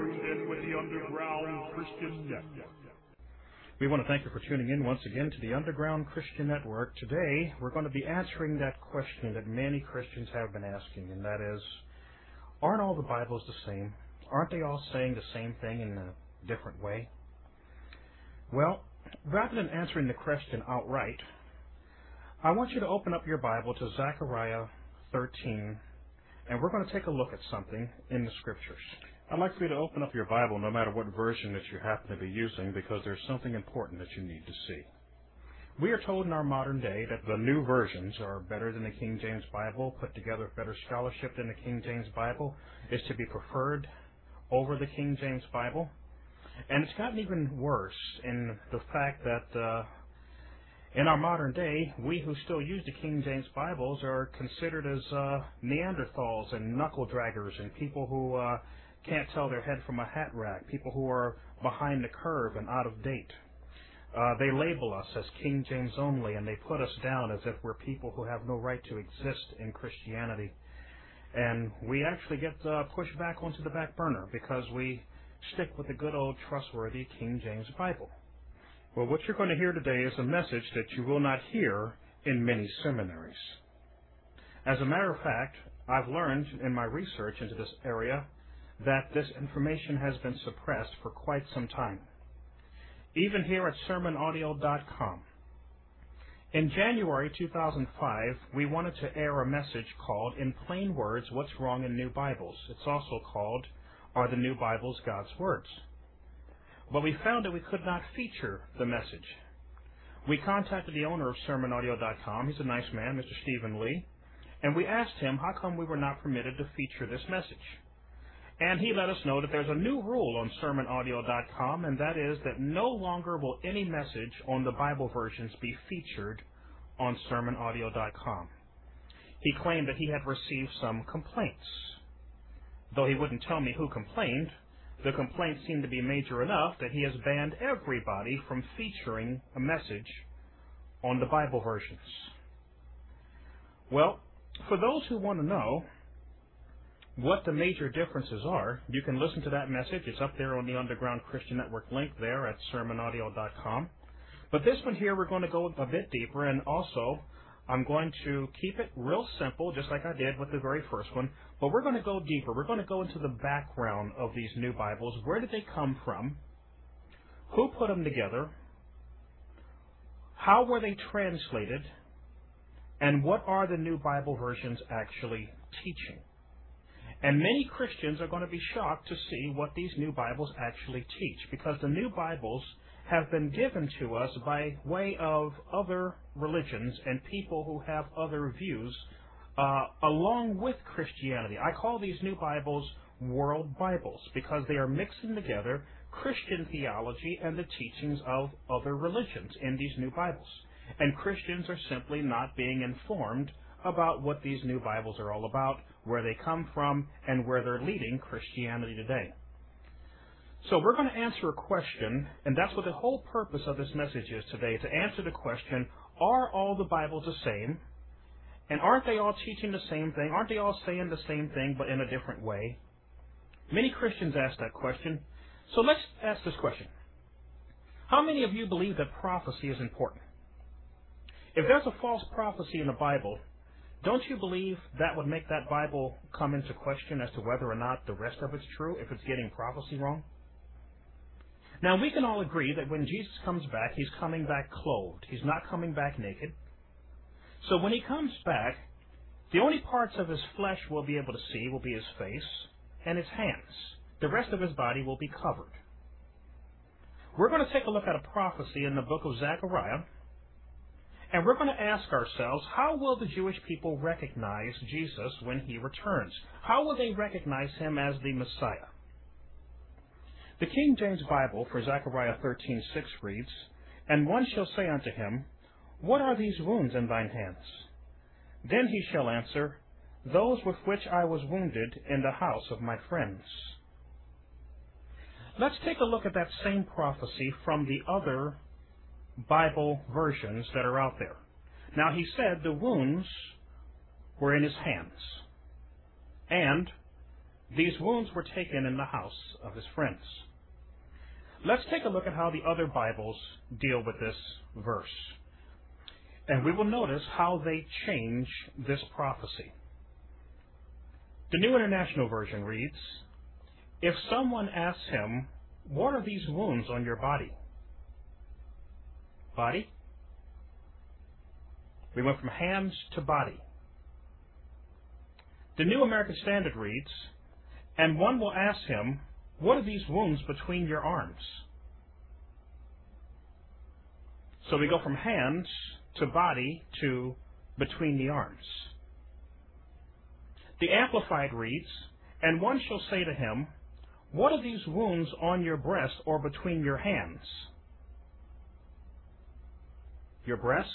with the Underground Christian Network. We want to thank you for tuning in once again to the Underground Christian Network. Today, we're going to be answering that question that many Christians have been asking, and that is, aren't all the Bibles the same? Aren't they all saying the same thing in a different way? Well, rather than answering the question outright, I want you to open up your Bible to Zechariah 13, and we're going to take a look at something in the Scriptures. I'd like for you to open up your Bible no matter what version that you happen to be using because there's something important that you need to see. We are told in our modern day that the new versions are better than the King James Bible, put together with better scholarship than the King James Bible, is to be preferred over the King James Bible. And it's gotten even worse in the fact that uh, in our modern day, we who still use the King James Bibles are considered as uh, Neanderthals and knuckle draggers and people who uh, can't tell their head from a hat rack, people who are behind the curve and out of date. Uh, they label us as King James only, and they put us down as if we're people who have no right to exist in Christianity. And we actually get uh, pushed back onto the back burner because we stick with the good old trustworthy King James Bible. Well, what you're going to hear today is a message that you will not hear in many seminaries. As a matter of fact, I've learned in my research into this area that this information has been suppressed for quite some time. Even here at sermonaudio.com. In January 2005, we wanted to air a message called In Plain Words, What's Wrong in New Bibles. It's also called Are the New Bibles God's Words? But we found that we could not feature the message. We contacted the owner of sermonaudio.com. He's a nice man, Mr. Stephen Lee. And we asked him how come we were not permitted to feature this message. And he let us know that there's a new rule on sermonaudio.com, and that is that no longer will any message on the Bible versions be featured on sermonaudio.com. He claimed that he had received some complaints. Though he wouldn't tell me who complained, the complaints seemed to be major enough that he has banned everybody from featuring a message on the Bible versions. Well, for those who want to know, what the major differences are, you can listen to that message. It's up there on the Underground Christian Network link there at sermonaudio.com. But this one here, we're going to go a bit deeper, and also I'm going to keep it real simple, just like I did with the very first one. But we're going to go deeper. We're going to go into the background of these new Bibles. Where did they come from? Who put them together? How were they translated? And what are the new Bible versions actually teaching? And many Christians are going to be shocked to see what these new Bibles actually teach because the new Bibles have been given to us by way of other religions and people who have other views uh, along with Christianity. I call these new Bibles world Bibles because they are mixing together Christian theology and the teachings of other religions in these new Bibles. And Christians are simply not being informed about what these new Bibles are all about, where they come from, and where they're leading Christianity today. So we're going to answer a question, and that's what the whole purpose of this message is today, to answer the question, are all the Bibles the same? And aren't they all teaching the same thing? Aren't they all saying the same thing, but in a different way? Many Christians ask that question. So let's ask this question. How many of you believe that prophecy is important? If there's a false prophecy in the Bible, don't you believe that would make that Bible come into question as to whether or not the rest of it's true if it's getting prophecy wrong? Now, we can all agree that when Jesus comes back, he's coming back clothed. He's not coming back naked. So when he comes back, the only parts of his flesh we'll be able to see will be his face and his hands. The rest of his body will be covered. We're going to take a look at a prophecy in the book of Zechariah, and we're going to ask ourselves, how will the Jewish people recognize Jesus when he returns? How will they recognize him as the Messiah? The King James Bible for Zechariah 13:6 reads, And one shall say unto him, What are these wounds in thine hands? Then he shall answer, Those with which I was wounded in the house of my friends. Let's take a look at that same prophecy from the other Bible versions that are out there. Now, he said the wounds were in his hands, and These wounds were taken in the house of his friends. Let's take a look at how the other Bibles deal with this verse. And we will notice how they change this prophecy. The New International Version reads, If someone asks him, What are these wounds on your body? Body? We went from hands to body. The New American Standard reads, And one will ask him, What are these wounds between your arms? So we go from hands to body to between the arms. The Amplified reads, And one shall say to him, What are these wounds on your breast or between your hands? Your breasts?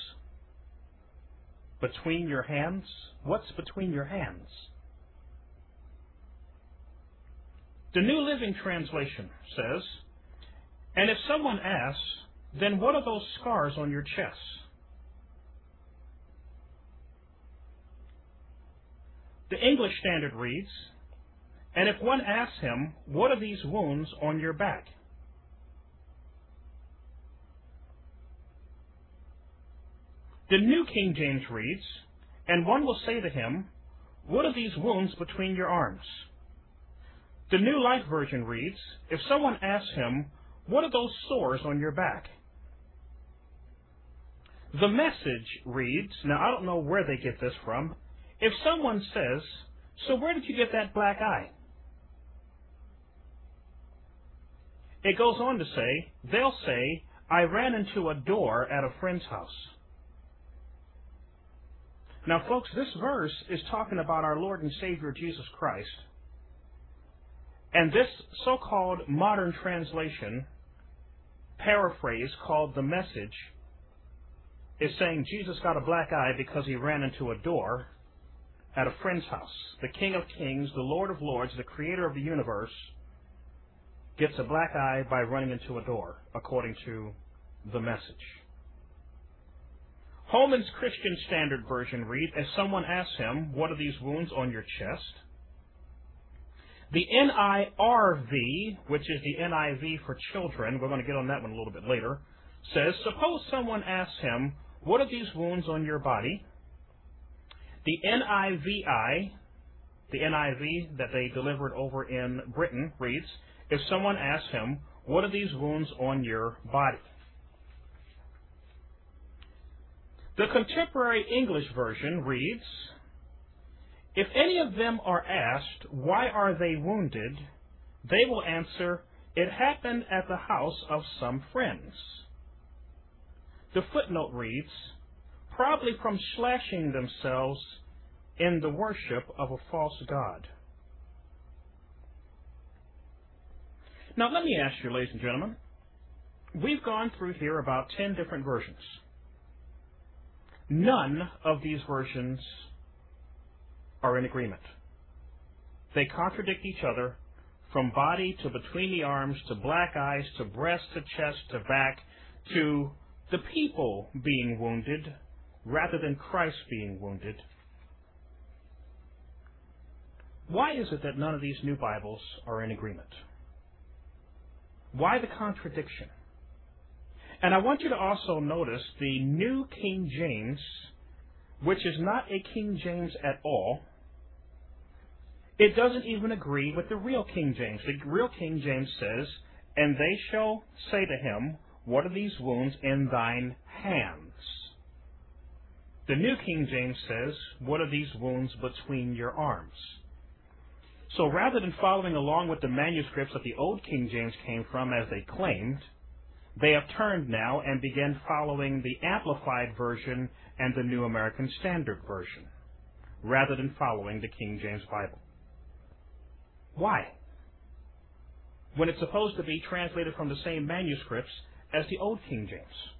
Between your hands? What's between your hands? The New Living Translation says, And if someone asks, then what are those scars on your chest? The English Standard reads, And if one asks him, What are these wounds on your back? The New King James reads, And one will say to him, What are these wounds between your arms? The New Life Version reads, If someone asks him, What are those sores on your back? The message reads, now I don't know where they get this from. If someone says, So where did you get that black eye? It goes on to say, they'll say, I ran into a door at a friend's house. Now, folks, this verse is talking about our Lord and Savior Jesus Christ. And this so called modern translation, paraphrase called the message, is saying Jesus got a black eye because he ran into a door at a friend's house. The King of Kings, the Lord of Lords, the Creator of the universe, gets a black eye by running into a door, according to the message. Holman's Christian Standard Version reads, as someone asks him, what are these wounds on your chest? The NIRV, which is the NIV for children, we're going to get on that one a little bit later, says, suppose someone asks him, what are these wounds on your body? The NIVI, the NIV that they delivered over in Britain, reads, if someone asks him, what are these wounds on your body? The contemporary English version reads, If any of them are asked, why are they wounded? They will answer, it happened at the house of some friends. The footnote reads, probably from slashing themselves in the worship of a false god. Now, let me ask you, ladies and gentlemen, we've gone through here about 10 different versions. None of these versions are in agreement. They contradict each other from body to between the arms to black eyes to breast to chest to back to the people being wounded rather than Christ being wounded. Why is it that none of these new Bibles are in agreement? Why the contradiction? And I want you to also notice the New King James, which is not a King James at all. It doesn't even agree with the real King James. The real King James says, And they shall say to him, what are these wounds in thine hands? The New King James says, What are these wounds between your arms? So rather than following along with the manuscripts that the Old King James came from as they claimed, they have turned now and began following the Amplified Version and the New American Standard Version, rather than following the King James Bible. Why? When it's supposed to be translated from the same manuscripts as the Old King James.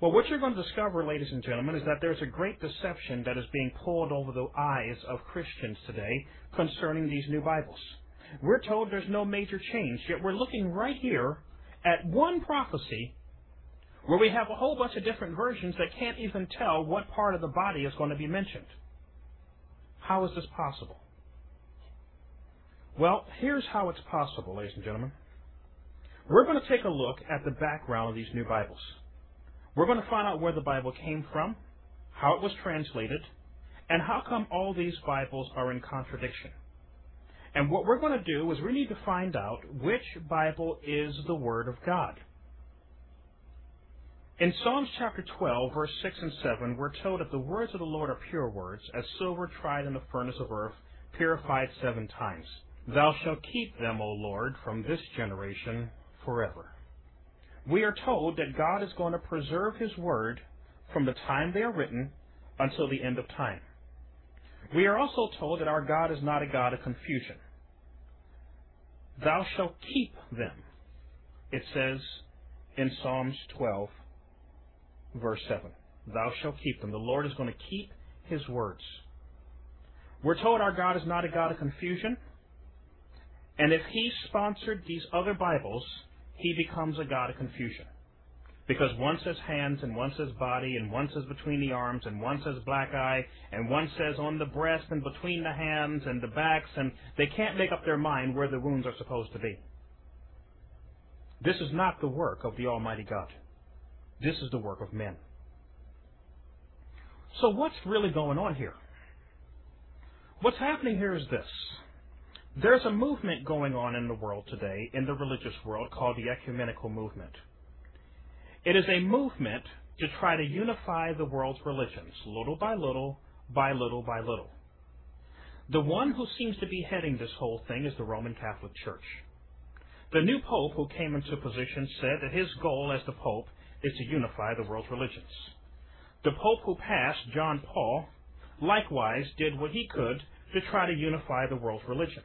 Well, what you're going to discover, ladies and gentlemen, is that there's a great deception that is being pulled over the eyes of Christians today concerning these new Bibles. We're told there's no major change, yet we're looking right here at one prophecy where we have a whole bunch of different versions that can't even tell what part of the body is going to be mentioned. How is this possible? Well, here's how it's possible, ladies and gentlemen. We're going to take a look at the background of these new Bibles. We're going to find out where the Bible came from, how it was translated, and how come all these Bibles are in contradiction. And what we're going to do is we need to find out which Bible is the Word of God. In Psalms chapter 12, verse 6 and 7, we're told that the words of the Lord are pure words, as silver tried in the furnace of earth, purified seven times. Thou shalt keep them, O Lord, from this generation forever. We are told that God is going to preserve His Word from the time they are written until the end of time. We are also told that our God is not a God of confusion. Thou shalt keep them, it says in Psalms 12, verse 7. Thou shalt keep them. The Lord is going to keep His words. We're told our God is not a God of confusion. And if He sponsored these other Bibles, He becomes a God of confusion. Because one says hands, and one says body, and one says between the arms, and one says black eye, and one says on the breast, and between the hands, and the backs, and they can't make up their mind where the wounds are supposed to be. This is not the work of the Almighty God. This is the work of men. So what's really going on here? What's happening here is this. There's a movement going on in the world today, in the religious world, called the ecumenical movement. It is a movement to try to unify the world's religions, little by little, by little by little. The one who seems to be heading this whole thing is the Roman Catholic Church. The new Pope who came into position said that his goal as the Pope is to unify the world's religions. The Pope who passed, John Paul, likewise did what he could to try to unify the world's religions.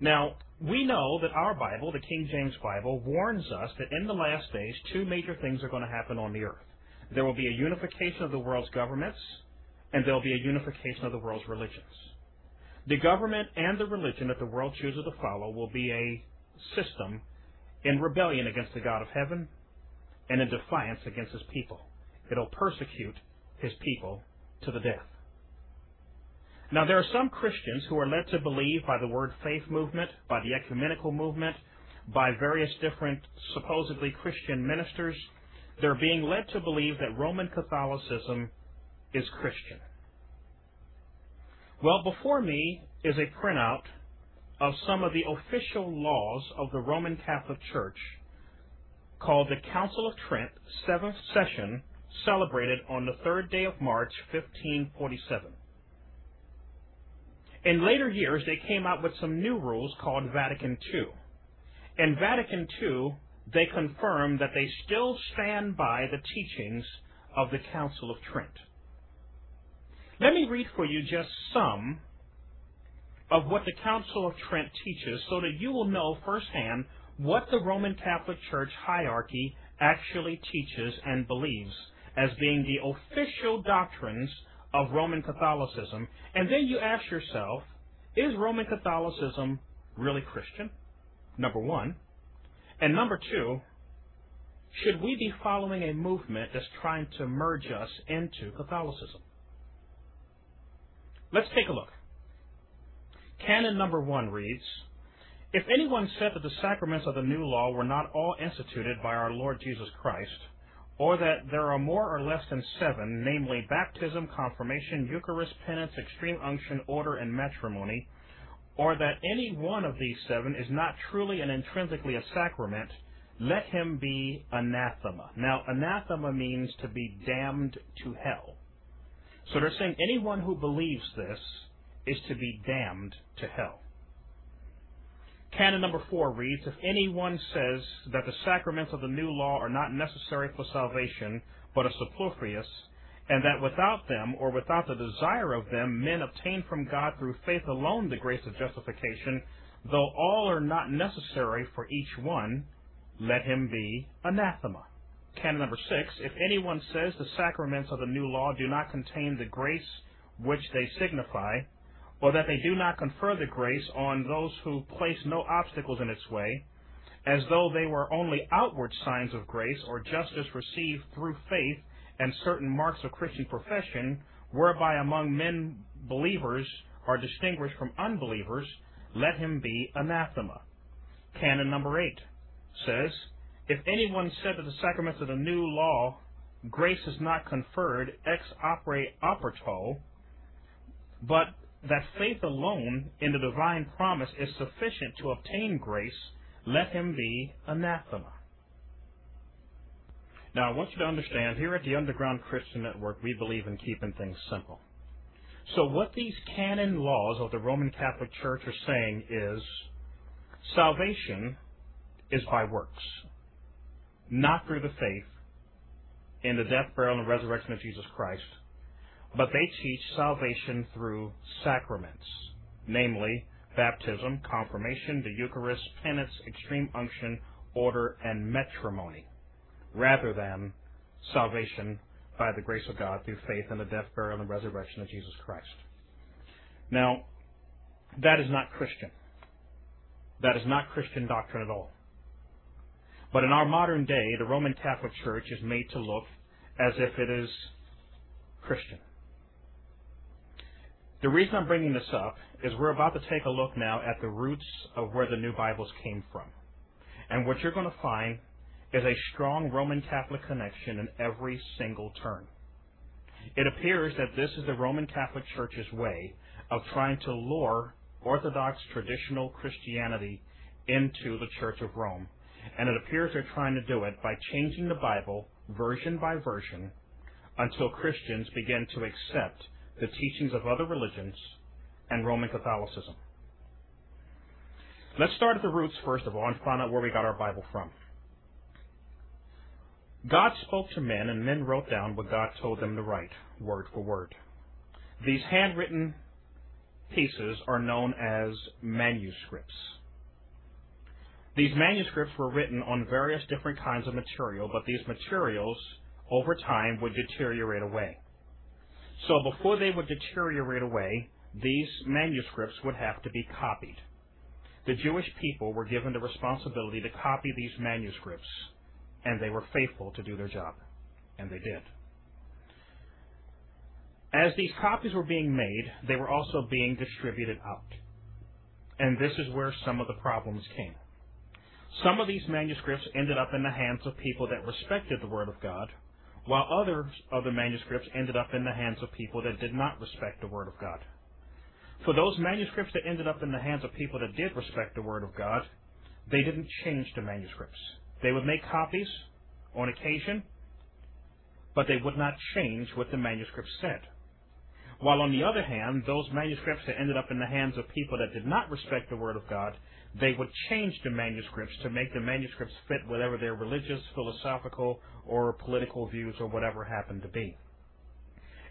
Now, we know that our Bible, the King James Bible, warns us that in the last days, two major things are going to happen on the earth. There will be a unification of the world's governments, and there will be a unification of the world's religions. The government and the religion that the world chooses to follow will be a system in rebellion against the God of heaven and in defiance against his people. It'll persecute his people to the death. Now, there are some Christians who are led to believe by the word faith movement, by the ecumenical movement, by various different supposedly Christian ministers. They're being led to believe that Roman Catholicism is Christian. Well, before me is a printout of some of the official laws of the Roman Catholic Church called the Council of Trent, seventh session, celebrated on the third day of March, 1547. In later years, they came out with some new rules called Vatican II. In Vatican II, they confirmed that they still stand by the teachings of the Council of Trent. Let me read for you just some of what the Council of Trent teaches so that you will know firsthand what the Roman Catholic Church hierarchy actually teaches and believes as being the official doctrines of Roman Catholicism, and then you ask yourself, is Roman Catholicism really Christian? Number one. And number two, should we be following a movement that's trying to merge us into Catholicism? Let's take a look. Canon number one reads, If anyone said that the sacraments of the new law were not all instituted by our Lord Jesus Christ, or that there are more or less than seven, namely baptism, confirmation, Eucharist, penance, extreme unction, order, and matrimony, or that any one of these seven is not truly and intrinsically a sacrament, let him be anathema. Now, anathema means to be damned to hell. So they're saying anyone who believes this is to be damned to hell. Canon number four reads, If anyone says that the sacraments of the new law are not necessary for salvation, but are superfluous, and that without them, or without the desire of them, men obtain from God through faith alone the grace of justification, though all are not necessary for each one, let him be anathema. Canon number six, if anyone says the sacraments of the new law do not contain the grace which they signify, or that they do not confer the grace on those who place no obstacles in its way, as though they were only outward signs of grace or justice received through faith and certain marks of Christian profession, whereby among men believers are distinguished from unbelievers, let him be anathema. Canon number 8 says, If anyone said that the sacraments of the new law, grace is not conferred ex opere operato, but that faith alone in the divine promise is sufficient to obtain grace, let him be anathema. Now, I want you to understand, here at the Underground Christian Network, we believe in keeping things simple. So what these canon laws of the Roman Catholic Church are saying is salvation is by works, not through the faith in the death, burial, and resurrection of Jesus Christ, but they teach salvation through sacraments, namely baptism, confirmation, the Eucharist, penance, extreme unction, order, and matrimony, rather than salvation by the grace of God through faith in the death, burial, and resurrection of Jesus Christ. Now, that is not Christian. That is not Christian doctrine at all. But in our modern day, the Roman Catholic Church is made to look as if it is Christian. The reason I'm bringing this up is we're about to take a look now at the roots of where the new Bibles came from. And what you're going to find is a strong Roman Catholic connection in every single turn. It appears that this is the Roman Catholic Church's way of trying to lure Orthodox traditional Christianity into the Church of Rome. And it appears they're trying to do it by changing the Bible version by version until Christians begin to accept the teachings of other religions and Roman Catholicism. Let's start at the roots first of all and find out where we got our Bible from. God spoke to men, and men wrote down what God told them to write, word for word. These handwritten pieces are known as manuscripts. These manuscripts were written on various different kinds of material, but these materials, over time, would deteriorate away. So before they would deteriorate away, these manuscripts would have to be copied. The Jewish people were given the responsibility to copy these manuscripts and they were faithful to do their job. And they did. As these copies were being made, they were also being distributed out. And this is where some of the problems came. Some of these manuscripts ended up in the hands of people that respected the Word of God, while others of the manuscripts ended up in the hands of people that did not respect the Word of God. For those manuscripts that ended up in the hands of people that did respect the Word of God, they didn't change the manuscripts. They would make copies on occasion, but they would not change what the manuscript said. While on the other hand, those manuscripts that ended up in the hands of people that did not respect the Word of God, they would change the manuscripts to make the manuscripts fit whatever their religious, philosophical, or political views or whatever happened to be.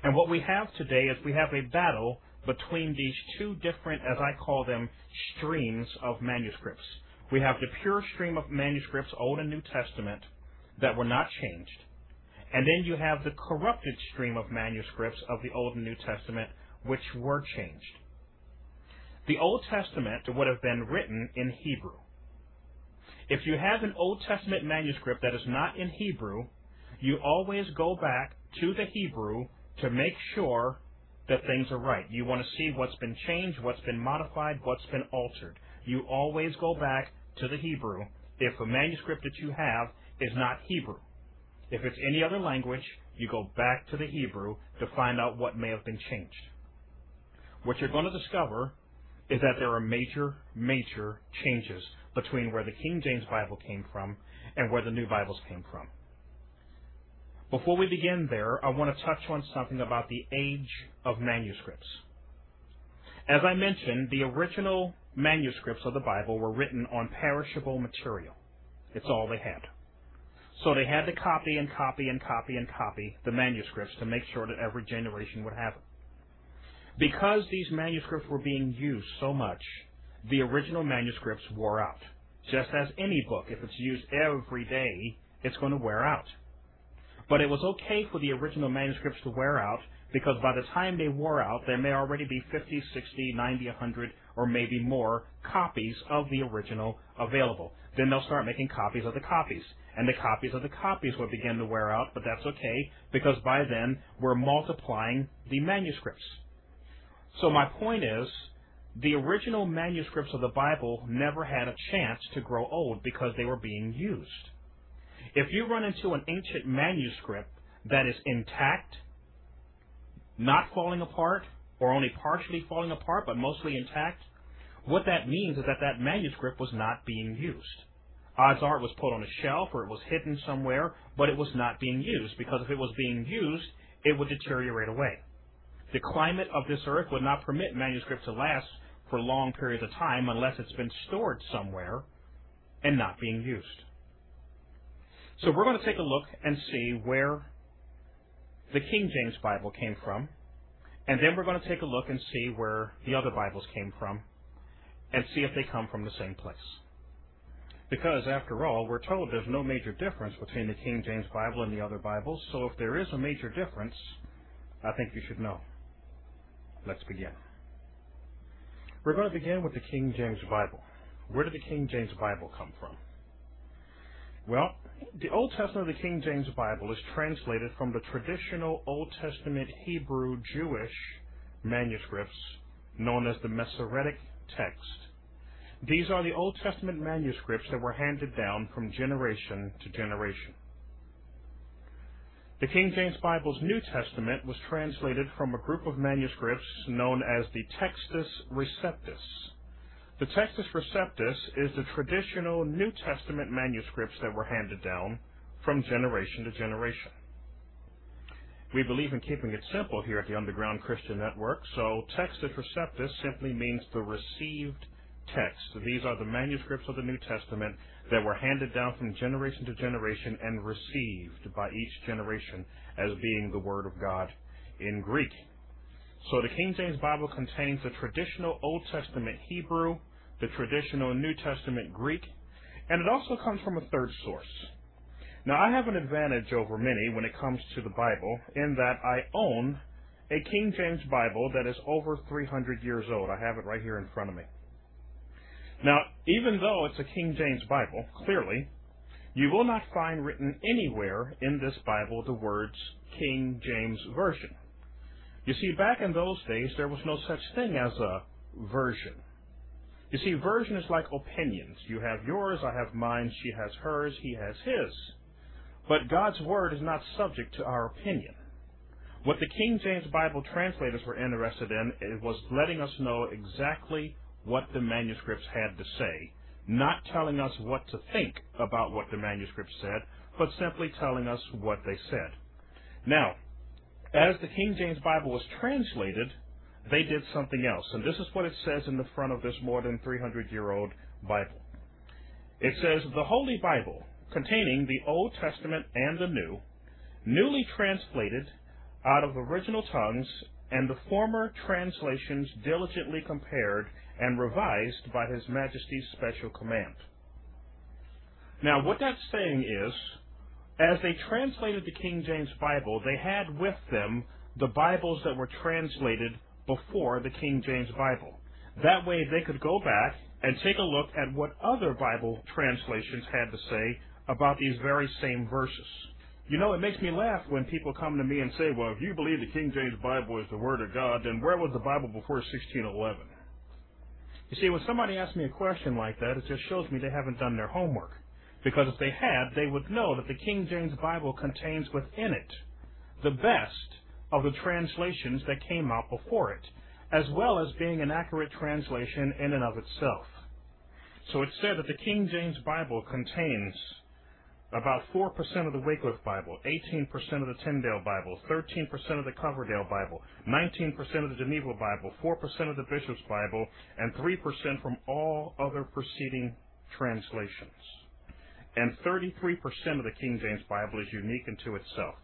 And what we have today is we have a battle between these two different, as I call them, streams of manuscripts. We have the pure stream of manuscripts, Old and New Testament, that were not changed. And then you have the corrupted stream of manuscripts of the Old and New Testament, which were changed. The Old Testament would have been written in Hebrew. If you have an Old Testament manuscript that is not in Hebrew, you always go back to the Hebrew to make sure that things are right. You want to see what's been changed, what's been modified, what's been altered. You always go back to the Hebrew if a manuscript that you have is not Hebrew. If it's any other language, you go back to the Hebrew to find out what may have been changed. What you're going to discover is that there are major, major changes between where the King James Bible came from and where the New Bibles came from. Before we begin there, I want to touch on something about the age of manuscripts. As I mentioned, the original manuscripts of the Bible were written on perishable material. It's all they had. So they had to copy and copy and copy and copy the manuscripts to make sure that every generation would have it. Because these manuscripts were being used so much, the original manuscripts wore out. Just as any book, if it's used every day, it's going to wear out. But it was okay for the original manuscripts to wear out because by the time they wore out, there may already be 50, 60, 90, 100, or maybe more copies of the original available. Then they'll start making copies of the copies. And the copies of the copies will begin to wear out, but that's okay because by then we're multiplying the manuscripts. So my point is, the original manuscripts of the Bible never had a chance to grow old because they were being used. If you run into an ancient manuscript that is intact, not falling apart, or only partially falling apart but mostly intact, what that means is that that manuscript was not being used. Odds are it was put on a shelf or it was hidden somewhere, but it was not being used because if it was being used, it would deteriorate away. The climate of this earth would not permit manuscripts to last for long periods of time unless it's been stored somewhere and not being used. So we're going to take a look and see where the King James Bible came from, and then we're going to take a look and see where the other Bibles came from, and see if they come from the same place. Because, after all, we're told there's no major difference between the King James Bible and the other Bibles, so if there is a major difference, I think you should know. Let's begin. We're going to begin with the King James Bible. Where did the King James Bible come from? Well, the Old Testament of the King James Bible is translated from the traditional Old Testament Hebrew Jewish manuscripts known as the Masoretic text. These are the Old Testament manuscripts that were handed down from generation to generation. The King James Bible's New Testament was translated from a group of manuscripts known as the Textus Receptus. The Textus Receptus is the traditional New Testament manuscripts that were handed down from generation to generation. We believe in keeping it simple here at the Underground Christian Network, so Textus Receptus simply means the received text. These are the manuscripts of the New Testament that were handed down from generation to generation and received by each generation as being the Word of God in Greek. So the King James Bible contains the traditional Old Testament Hebrew, the traditional New Testament Greek, and it also comes from a third source. Now, I have an advantage over many when it comes to the Bible in that I own a King James Bible that is over 300 years old. I have it right here in front of me. Now, even though it's a King James Bible, clearly, you will not find written anywhere in this Bible the words King James Version. You see, back in those days, there was no such thing as a version. You see, version is like opinions. You have yours, I have mine, she has hers, he has his. But God's Word is not subject to our opinion. What the King James Bible translators were interested in was letting us know exactly what the manuscripts had to say, not telling us what to think about what the manuscripts said, but simply telling us what they said. Now, as the King James Bible was translated, they did something else, and this is what it says in the front of this more than 300 year old Bible. It says, The Holy Bible, containing the Old Testament and the New, newly translated out of original tongues, and the former translations diligently compared and revised by His Majesty's special command. Now, what that's saying is, as they translated the King James Bible, they had with them the Bibles that were translated before the King James Bible. That way they could go back and take a look at what other Bible translations had to say about these very same verses. You know, it makes me laugh when people come to me and say, well, if you believe the King James Bible is the Word of God, then where was the Bible before 1611? You see, when somebody asks me a question like that, it just shows me they haven't done their homework. Because if they had, they would know that the King James Bible contains within it the best of the translations that came out before it, as well as being an accurate translation in and of itself. So it's said that the King James Bible contains about 4% of the Wycliffe Bible, 18% of the Tyndale Bible, 13% of the Coverdale Bible, 19% of the Geneva Bible, 4% of the Bishop's Bible, and 3% from all other preceding translations. And 33% of the King James Bible is unique unto itself.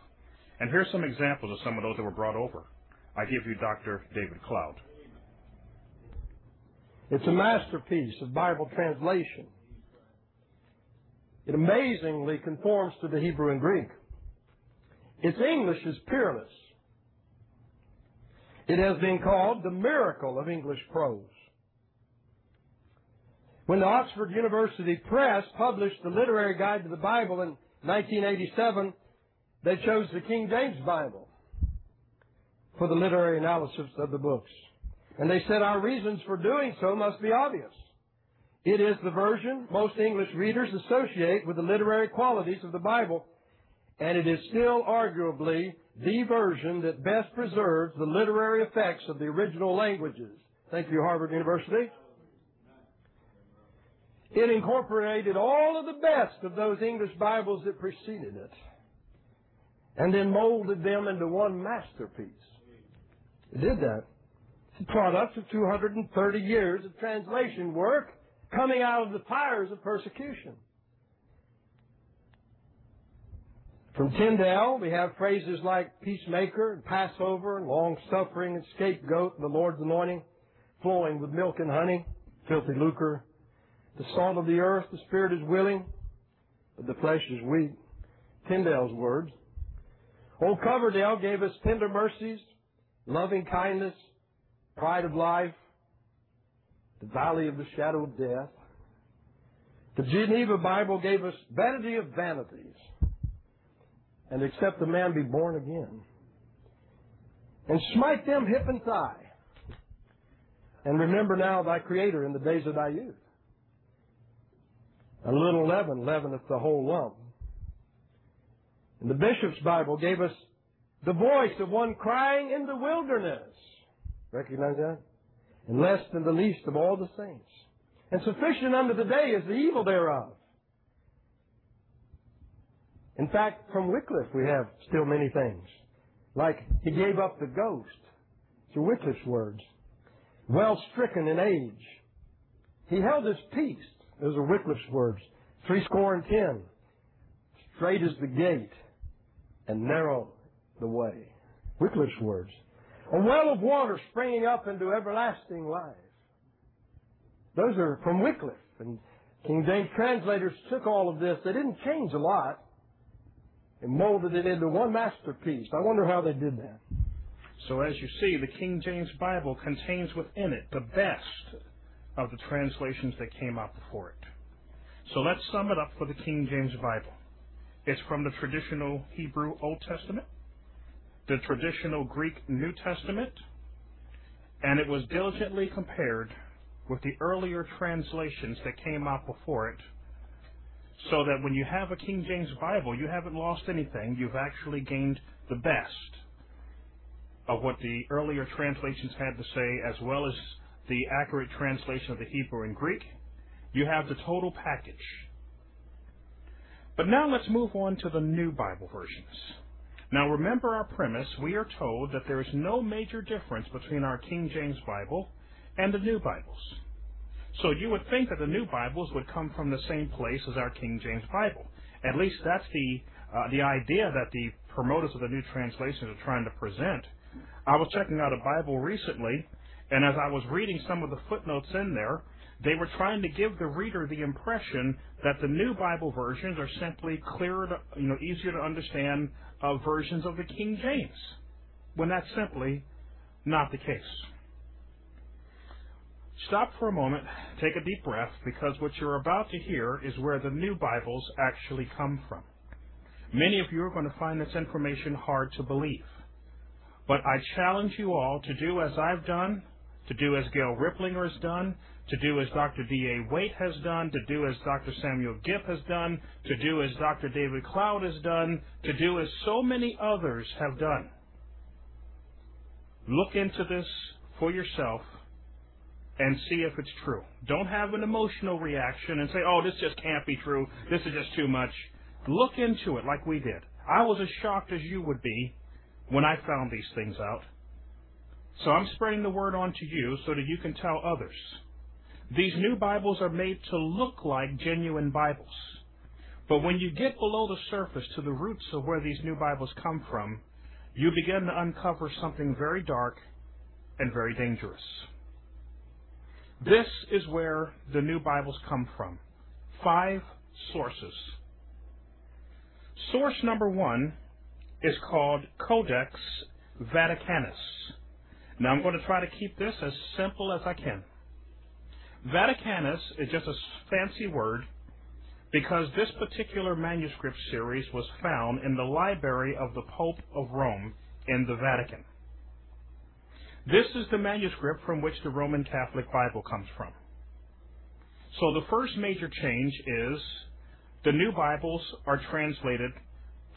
And here's some examples of some of those that were brought over. I give you Dr. David Cloud. It's a masterpiece of Bible translation. It amazingly conforms to the Hebrew and Greek. Its English is peerless. It has been called the miracle of English prose. When the Oxford University Press published the Literary Guide to the Bible in 1987, they chose the King James Bible for the literary analysis of the books. And they said our reasons for doing so must be obvious. It is the version most English readers associate with the literary qualities of the Bible, and it is still arguably the version that best preserves the literary effects of the original languages. Thank you, Harvard University. It incorporated all of the best of those English Bibles that preceded it and then molded them into one masterpiece. It did that. It's a product of 230 years of translation work coming out of the fires of persecution. From Tyndale, we have phrases like peacemaker and Passover and long suffering and scapegoat the Lord's anointing flowing with milk and honey, filthy lucre, the salt of the earth, the spirit is willing, but the flesh is weak. Tyndale's words. Old Coverdale gave us tender mercies, loving kindness, pride of life, the valley of the shadow of death. The Geneva Bible gave us vanity of vanities, and except the man be born again, and smite them hip and thigh, and remember now thy Creator in the days of thy youth. A little leaven leaveneth the whole lump. And the Bishop's Bible gave us the voice of one crying in the wilderness. Recognize that? And less than the least of all the saints. And sufficient unto the day is the evil thereof. In fact, from Wycliffe we have still many things. Like, he gave up the ghost. To Wycliffe's words. Well stricken in age. He held his peace. Those are Wycliffe's words. Three score and ten. Straight is the gate, and narrow the way. Wycliffe's words. A well of water springing up into everlasting life. Those are from Wycliffe. And King James translators took all of this. They didn't change a lot and molded it into one masterpiece. I wonder how they did that. So as you see, the King James Bible contains within it the best of the translations that came out before it. So let's sum it up for the King James Bible. It's from the traditional Hebrew Old Testament, the traditional Greek New Testament, and it was diligently compared with the earlier translations that came out before it, so that when you have a King James Bible, you haven't lost anything. You've actually gained the best of what the earlier translations had to say, as well as the accurate translation of the Hebrew and Greek. You have the total package. But now let's move on to the new Bible versions. Now remember our premise. We are told that there is no major difference between our King James Bible and the new Bibles. So you would think that the new Bibles would come from the same place as our King James Bible. At least that's the uh, the idea that the promoters of the new translations are trying to present. I was checking out a Bible recently, and as I was reading some of the footnotes in there, they were trying to give the reader the impression that the new Bible versions are simply clearer, to, you know, easier to understand uh, versions of the King James, when that's simply not the case. Stop for a moment, take a deep breath, because what you're about to hear is where the new Bibles actually come from. Many of you are going to find this information hard to believe. But I challenge you all to do as I've done, to do as Gail Riplinger has done, to do as Dr. D.A. Waite has done, to do as Dr. Samuel Gipp has done, to do as Dr. David Cloud has done, to do as so many others have done. Look into this for yourself and see if it's true. Don't have an emotional reaction and say, oh, this just can't be true. This is just too much. Look into it like we did. I was as shocked as you would be when I found these things out. So I'm spreading the word on to you so that you can tell others. These new Bibles are made to look like genuine Bibles. But when you get below the surface to the roots of where these new Bibles come from, you begin to uncover something very dark and very dangerous. This is where the new Bibles come from. Five sources. Source number one is called Codex Vaticanus. Now I'm going to try to keep this as simple as I can. Vaticanus is just a fancy word because this particular manuscript series was found in the library of the Pope of Rome in the Vatican. This is the manuscript from which the Roman Catholic Bible comes from. So the first major change is the new Bibles are translated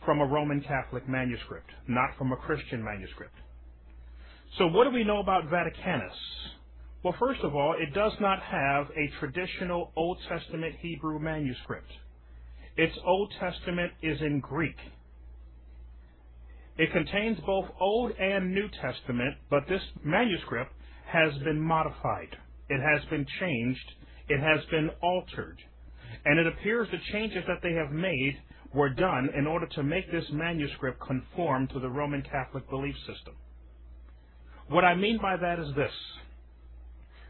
from a Roman Catholic manuscript, not from a Christian manuscript. So what do we know about Vaticanus? Well, first of all, it does not have a traditional Old Testament Hebrew manuscript. Its Old Testament is in Greek. It contains both Old and New Testament, but this manuscript has been modified. It has been changed. It has been altered. And it appears the changes that they have made were done in order to make this manuscript conform to the Roman Catholic belief system. What I mean by that is this.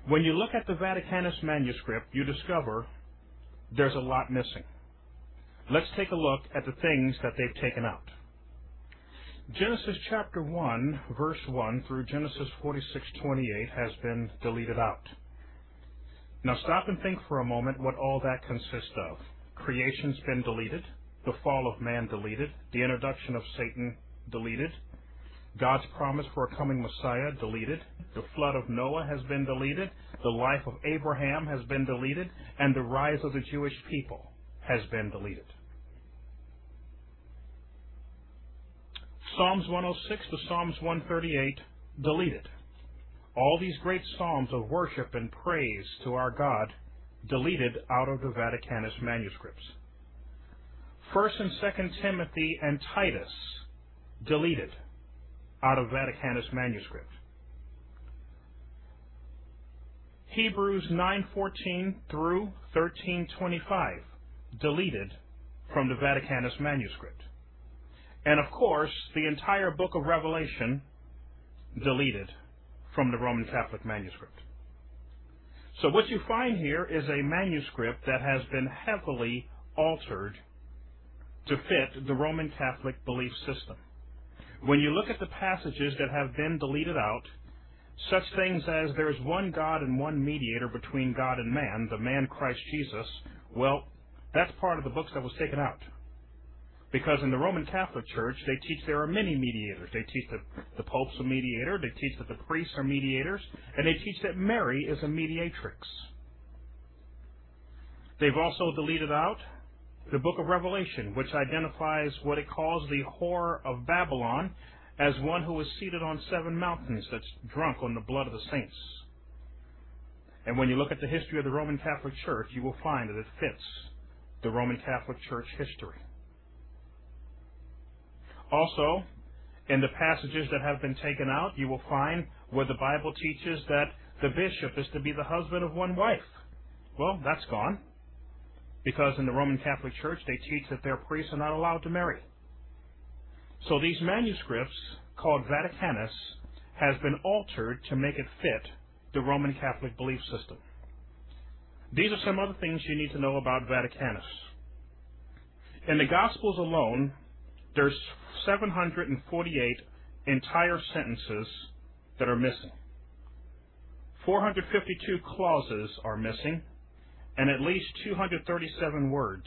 When you look at the Vaticanus manuscript, you discover there's a lot missing. Let's take a look at the things that they've taken out. Genesis chapter 1, verse 1 through Genesis 46:28 has been deleted out. Now stop and think for a moment what all that consists of. Creation's been deleted, the fall of man deleted, the introduction of Satan deleted, God's promise for a coming Messiah deleted, the flood of Noah has been deleted, the life of Abraham has been deleted, and the rise of the Jewish people has been deleted. Psalms 106 to Psalms 138 deleted. All these great psalms of worship and praise to our God deleted out of the Vaticanus manuscripts. First and Second Timothy and Titus deleted out of Vaticanus manuscript. Hebrews 9:14 through 13:25 deleted from the Vaticanus manuscript. And of course, the entire book of Revelation deleted from the Roman Catholic manuscript. So what you find here is a manuscript that has been heavily altered to fit the Roman Catholic belief system. When you look at the passages that have been deleted out, such things as there is one God and one mediator between God and man, the man Christ Jesus, well, that's part of the books that was taken out. Because in the Roman Catholic Church, they teach there are many mediators. They teach that the Pope's a mediator, they teach that the priests are mediators, and they teach that Mary is a mediatrix. They've also deleted out the book of Revelation, which identifies what it calls the whore of Babylon as one who is seated on seven mountains that's drunk on the blood of the saints. And when you look at the history of the Roman Catholic Church, you will find that it fits the Roman Catholic Church history. Also, in the passages that have been taken out, you will find where the Bible teaches that the bishop is to be the husband of one wife. Well, that's gone. Because in the Roman Catholic Church, they teach that their priests are not allowed to marry. So these manuscripts, called Vaticanus, has been altered to make it fit the Roman Catholic belief system. These are some other things you need to know about Vaticanus. In the Gospels alone, there's 748 entire sentences that are missing. 452 clauses are missing, and at least 237 words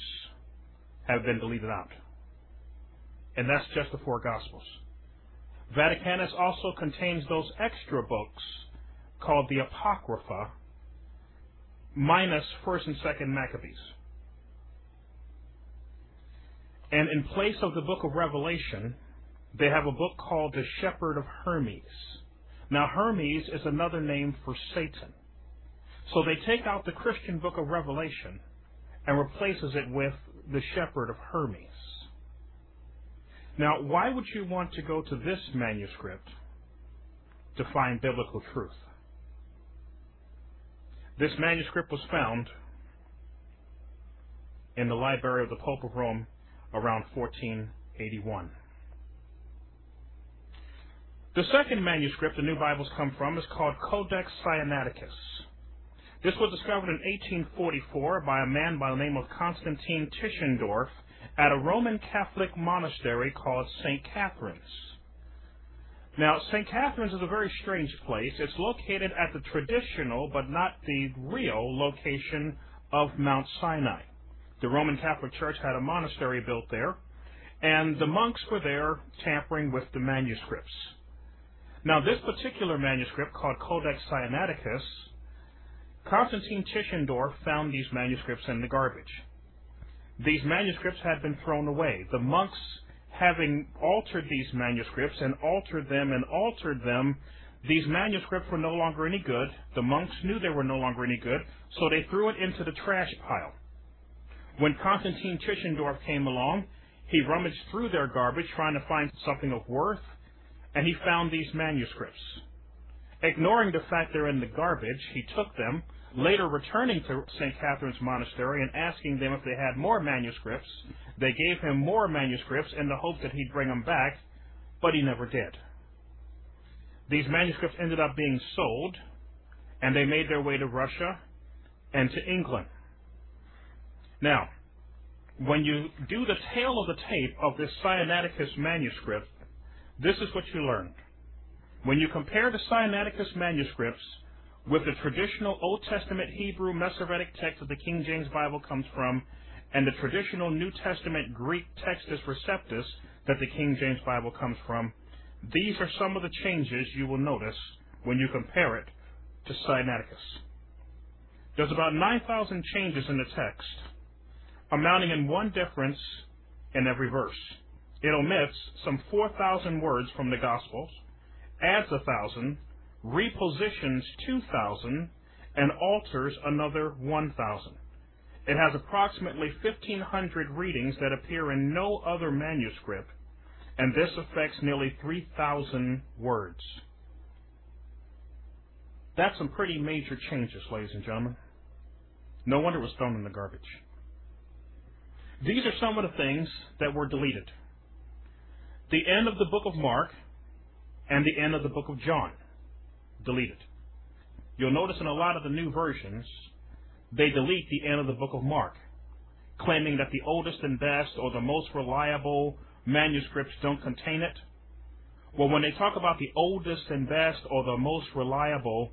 have been deleted out. And that's just the four Gospels. Vaticanus also contains those extra books called the Apocrypha, minus 1st and 2nd Maccabees. And in place of the book of Revelation, they have a book called The Shepherd of Hermes. Now, Hermes is another name for Satan. So they take out the Christian book of Revelation and replaces it with The Shepherd of Hermes. Now, why would you want to go to this manuscript to find biblical truth? This manuscript was found in the library of the Pope of Rome around 1481. The second manuscript the New Bibles come from is called Codex Sinaiticus. This was discovered in 1844 by a man by the name of Constantine Tischendorf at a Roman Catholic monastery called St. Catherine's. Now, St. Catherine's is a very strange place. It's located at the traditional, but not the real, location of Mount Sinai. The Roman Catholic Church had a monastery built there, and the monks were there tampering with the manuscripts. Now, this particular manuscript, called Codex Sinaiticus, Constantine Tischendorf found these manuscripts in the garbage. These manuscripts had been thrown away. The monks, having altered these manuscripts and altered them and altered them, these manuscripts were no longer any good. The monks knew they were no longer any good, so they threw it into the trash pile. When Constantine Tischendorf came along, he rummaged through their garbage trying to find something of worth, and he found these manuscripts. Ignoring the fact they're in the garbage, he took them, later returning to St. Catherine's Monastery and asking them if they had more manuscripts. They gave him more manuscripts in the hope that he'd bring them back, but he never did. These manuscripts ended up being sold, and they made their way to Russia and to England. Now, when you do the tail of the tape of this Sinaiticus manuscript, this is what you learn. When you compare the Sinaiticus manuscripts with the traditional Old Testament Hebrew Masoretic text that the King James Bible comes from, and the traditional New Testament Greek Textus Receptus that the King James Bible comes from, these are some of the changes you will notice when you compare it to Sinaiticus. There's about 9,000 changes in the text, amounting in one difference in every verse. It omits some 4,000 words from the Gospels, adds a thousand, repositions 2,000, and alters another 1,000. It has approximately 1,500 readings that appear in no other manuscript, and this affects nearly 3,000 words. That's some pretty major changes, ladies and gentlemen. No wonder it was thrown in the garbage. These are some of the things that were deleted. The end of the book of Mark and the end of the book of John, deleted. You'll notice in a lot of the new versions, they delete the end of the book of Mark, claiming that the oldest and best or the most reliable manuscripts don't contain it. Well, when they talk about the oldest and best or the most reliable,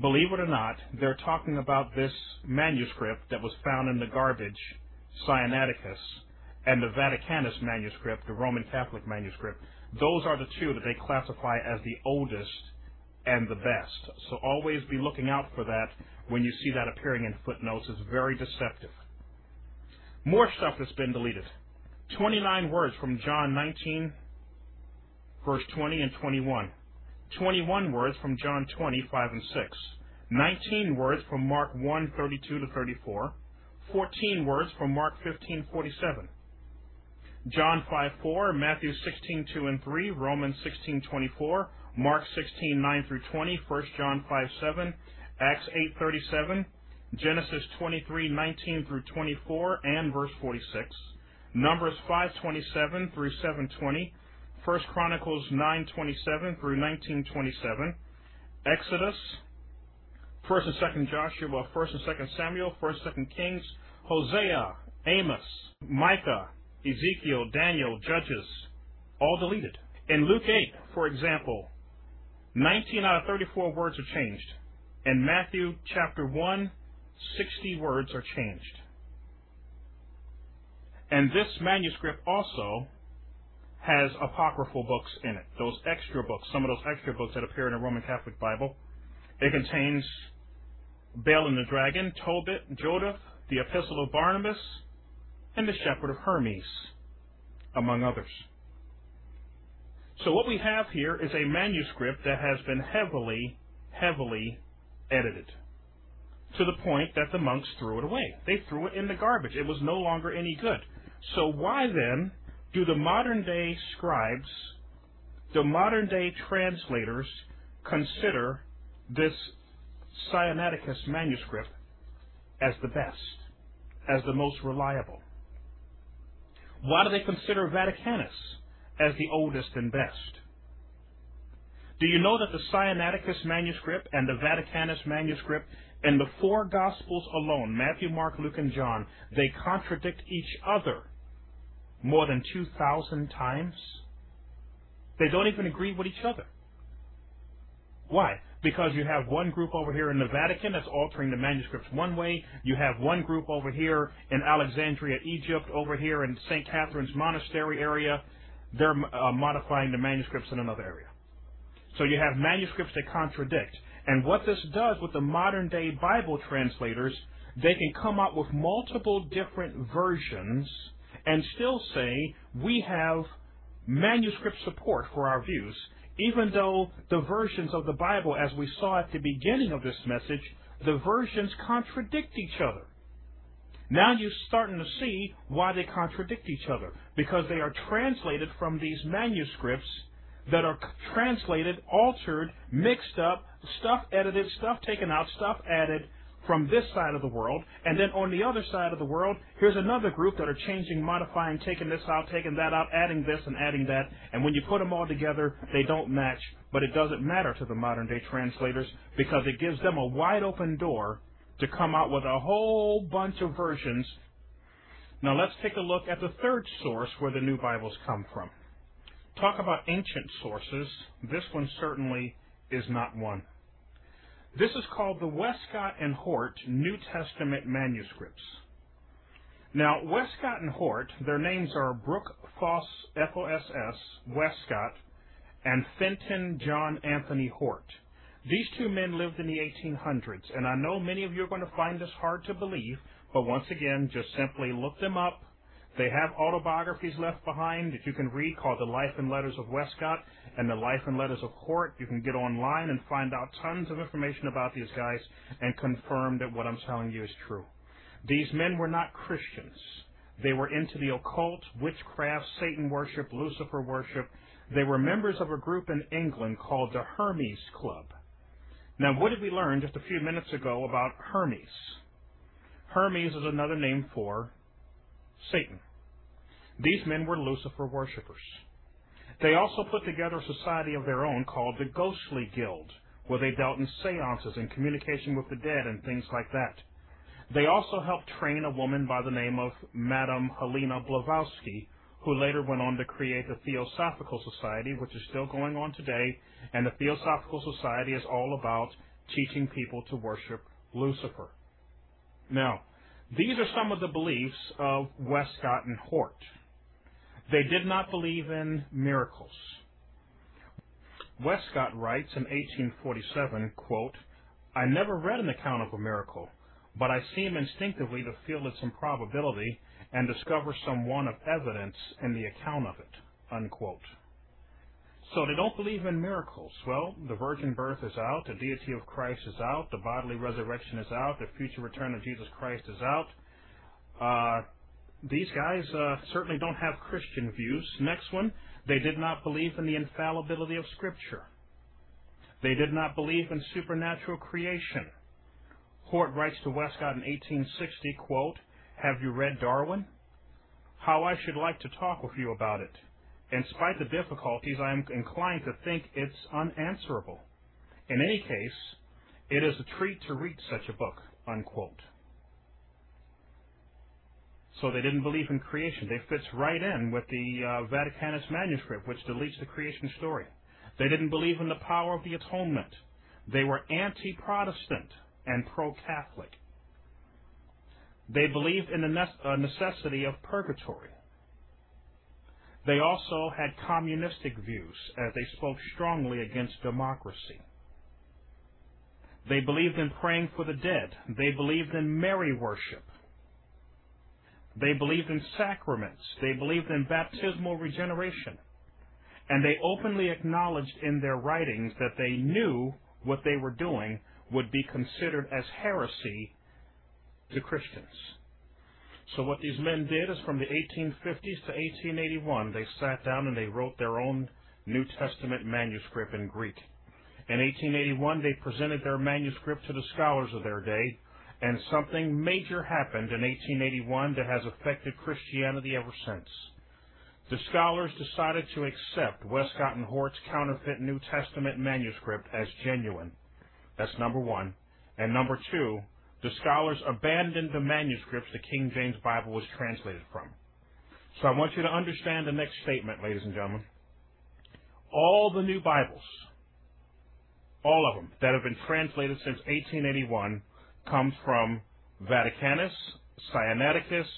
believe it or not, they're talking about this manuscript that was found in the garbage, Sinaiticus, and the Vaticanus manuscript, the Roman Catholic manuscript. Those are the two that they classify as the oldest and the best. So always be looking out for that when you see that appearing in footnotes. It's very deceptive. More stuff that's been deleted. 29 words from John 19, verse 20 and 21. 21 words from John 20, 5 and 6. 19 words from Mark 1, 32 to 34. 14 words from Mark 15, 47. John 5, 4, Matthew 16, 2 and 3, Romans 16, 24, Mark 16, 9 through 20, 1 John 5, 7, Acts 8, 37, Genesis 23, 19 through 24, and verse 46. Numbers 527 through 720, 1 Chronicles 927 through 1927, Exodus, 1st and 2nd Joshua, 1st and 2nd Samuel, 1st and 2nd Kings, Hosea, Amos, Micah, Ezekiel, Daniel, Judges, all deleted. In Luke 8, for example, 19 out of 34 words are changed. In Matthew chapter 1, 60 words are changed. And this manuscript also has apocryphal books in it, those extra books, some of those extra books that appear in the Roman Catholic Bible. It contains Bel and the Dragon, Tobit, Judith, the Epistle of Barnabas, and the Shepherd of Hermes, among others. So what we have here is a manuscript that has been heavily, heavily edited to the point that the monks threw it away. They threw it in the garbage. It was no longer any good. So why then do the modern day scribes, the modern day translators consider this Sinaiticus manuscript as the best, as the most reliable? Why do they consider Vaticanus as the oldest and best? Do you know that the Sinaiticus manuscript and the Vaticanus manuscript and the four Gospels alone, Matthew, Mark, Luke, and John, they contradict each other more than 2,000 times? They don't even agree with each other. Why? Because you have one group over here in the Vatican that's altering the manuscripts one way. You have one group over here in Alexandria, Egypt, over here in St. Catherine's Monastery area. They're uh, modifying the manuscripts in another area. So you have manuscripts that contradict. And what this does with the modern day Bible translators, they can come up with multiple different versions and still say we have manuscript support for our views, even though the versions of the Bible, as we saw at the beginning of this message, the versions contradict each other. Now you're starting to see why they contradict each other. Because they are translated from these manuscripts that are translated, altered, mixed up, stuff edited, stuff taken out, stuff added from this side of the world. And then on the other side of the world, here's another group that are changing, modifying, taking this out, taking that out, adding this and adding that. And when you put them all together, they don't match. But it doesn't matter to the modern day translators because it gives them a wide open door to come out with a whole bunch of versions. Now let's take a look at the third source where the new Bibles come from. Talk about ancient sources. This one certainly is not one. This is called the Westcott and Hort New Testament manuscripts. Now, Westcott and Hort, their names are Brooke Foss, F-O-S-S, Westcott, and Fenton John Anthony Hort. These two men lived in the 1800s, and I know many of you are going to find this hard to believe, but once again, just simply look them up. They have autobiographies left behind that you can read called The Life and Letters of Westcott and The Life and Letters of Hort. You can get online and find out tons of information about these guys and confirm that what I'm telling you is true. These men were not Christians. They were into the occult, witchcraft, Satan worship, Lucifer worship. They were members of a group in England called the Hermes Club. Now, what did we learn just a few minutes ago about Hermes? Hermes is another name for Satan. These men were Lucifer worshippers. They also put together a society of their own called the Ghostly Guild, where they dealt in seances and communication with the dead and things like that. They also helped train a woman by the name of Madame Helena Blavatsky, who later went on to create the Theosophical Society, which is still going on today. And the Theosophical Society is all about teaching people to worship Lucifer. Now, these are some of the beliefs of Westcott and Hort. They did not believe in miracles. Westcott writes in 1847, quote, I never read an account of a miracle, but I seem instinctively to feel its improbability and discover some want of evidence in the account of it. Unquote. So they don't believe in miracles. Well, the virgin birth is out, the deity of Christ is out, the bodily resurrection is out, the future return of Jesus Christ is out. Uh, these guys uh, certainly don't have Christian views. Next one, they did not believe in the infallibility of Scripture. They did not believe in supernatural creation. Hort writes to Westcott in 1860, quote, have you read Darwin? How I should like to talk with you about it. In spite of the difficulties, I am inclined to think it's unanswerable. In any case, it is a treat to read such a book. Unquote. So they didn't believe in creation. They fits right in with the uh, Vaticanus manuscript, which deletes the creation story. They didn't believe in the power of the atonement. They were anti-Protestant and pro-Catholic. They believed in the uh, necessity of purgatory. They also had communistic views as they spoke strongly against democracy. They believed in praying for the dead. They believed in Mary worship. They believed in sacraments. They believed in baptismal regeneration. And they openly acknowledged in their writings that they knew what they were doing would be considered as heresy to Christians. So what these men did is from the 1850s to 1881, they sat down and they wrote their own New Testament manuscript in Greek. In 1881, they presented their manuscript to the scholars of their day, and something major happened in 1881 that has affected Christianity ever since. The scholars decided to accept Westcott and Hort's counterfeit New Testament manuscript as genuine. That's number one. And number two, the scholars abandoned the manuscripts the King James Bible was translated from. So I want you to understand the next statement, ladies and gentlemen. All the new Bibles, all of them that have been translated since 1881, comes from Vaticanus, Sinaiticus,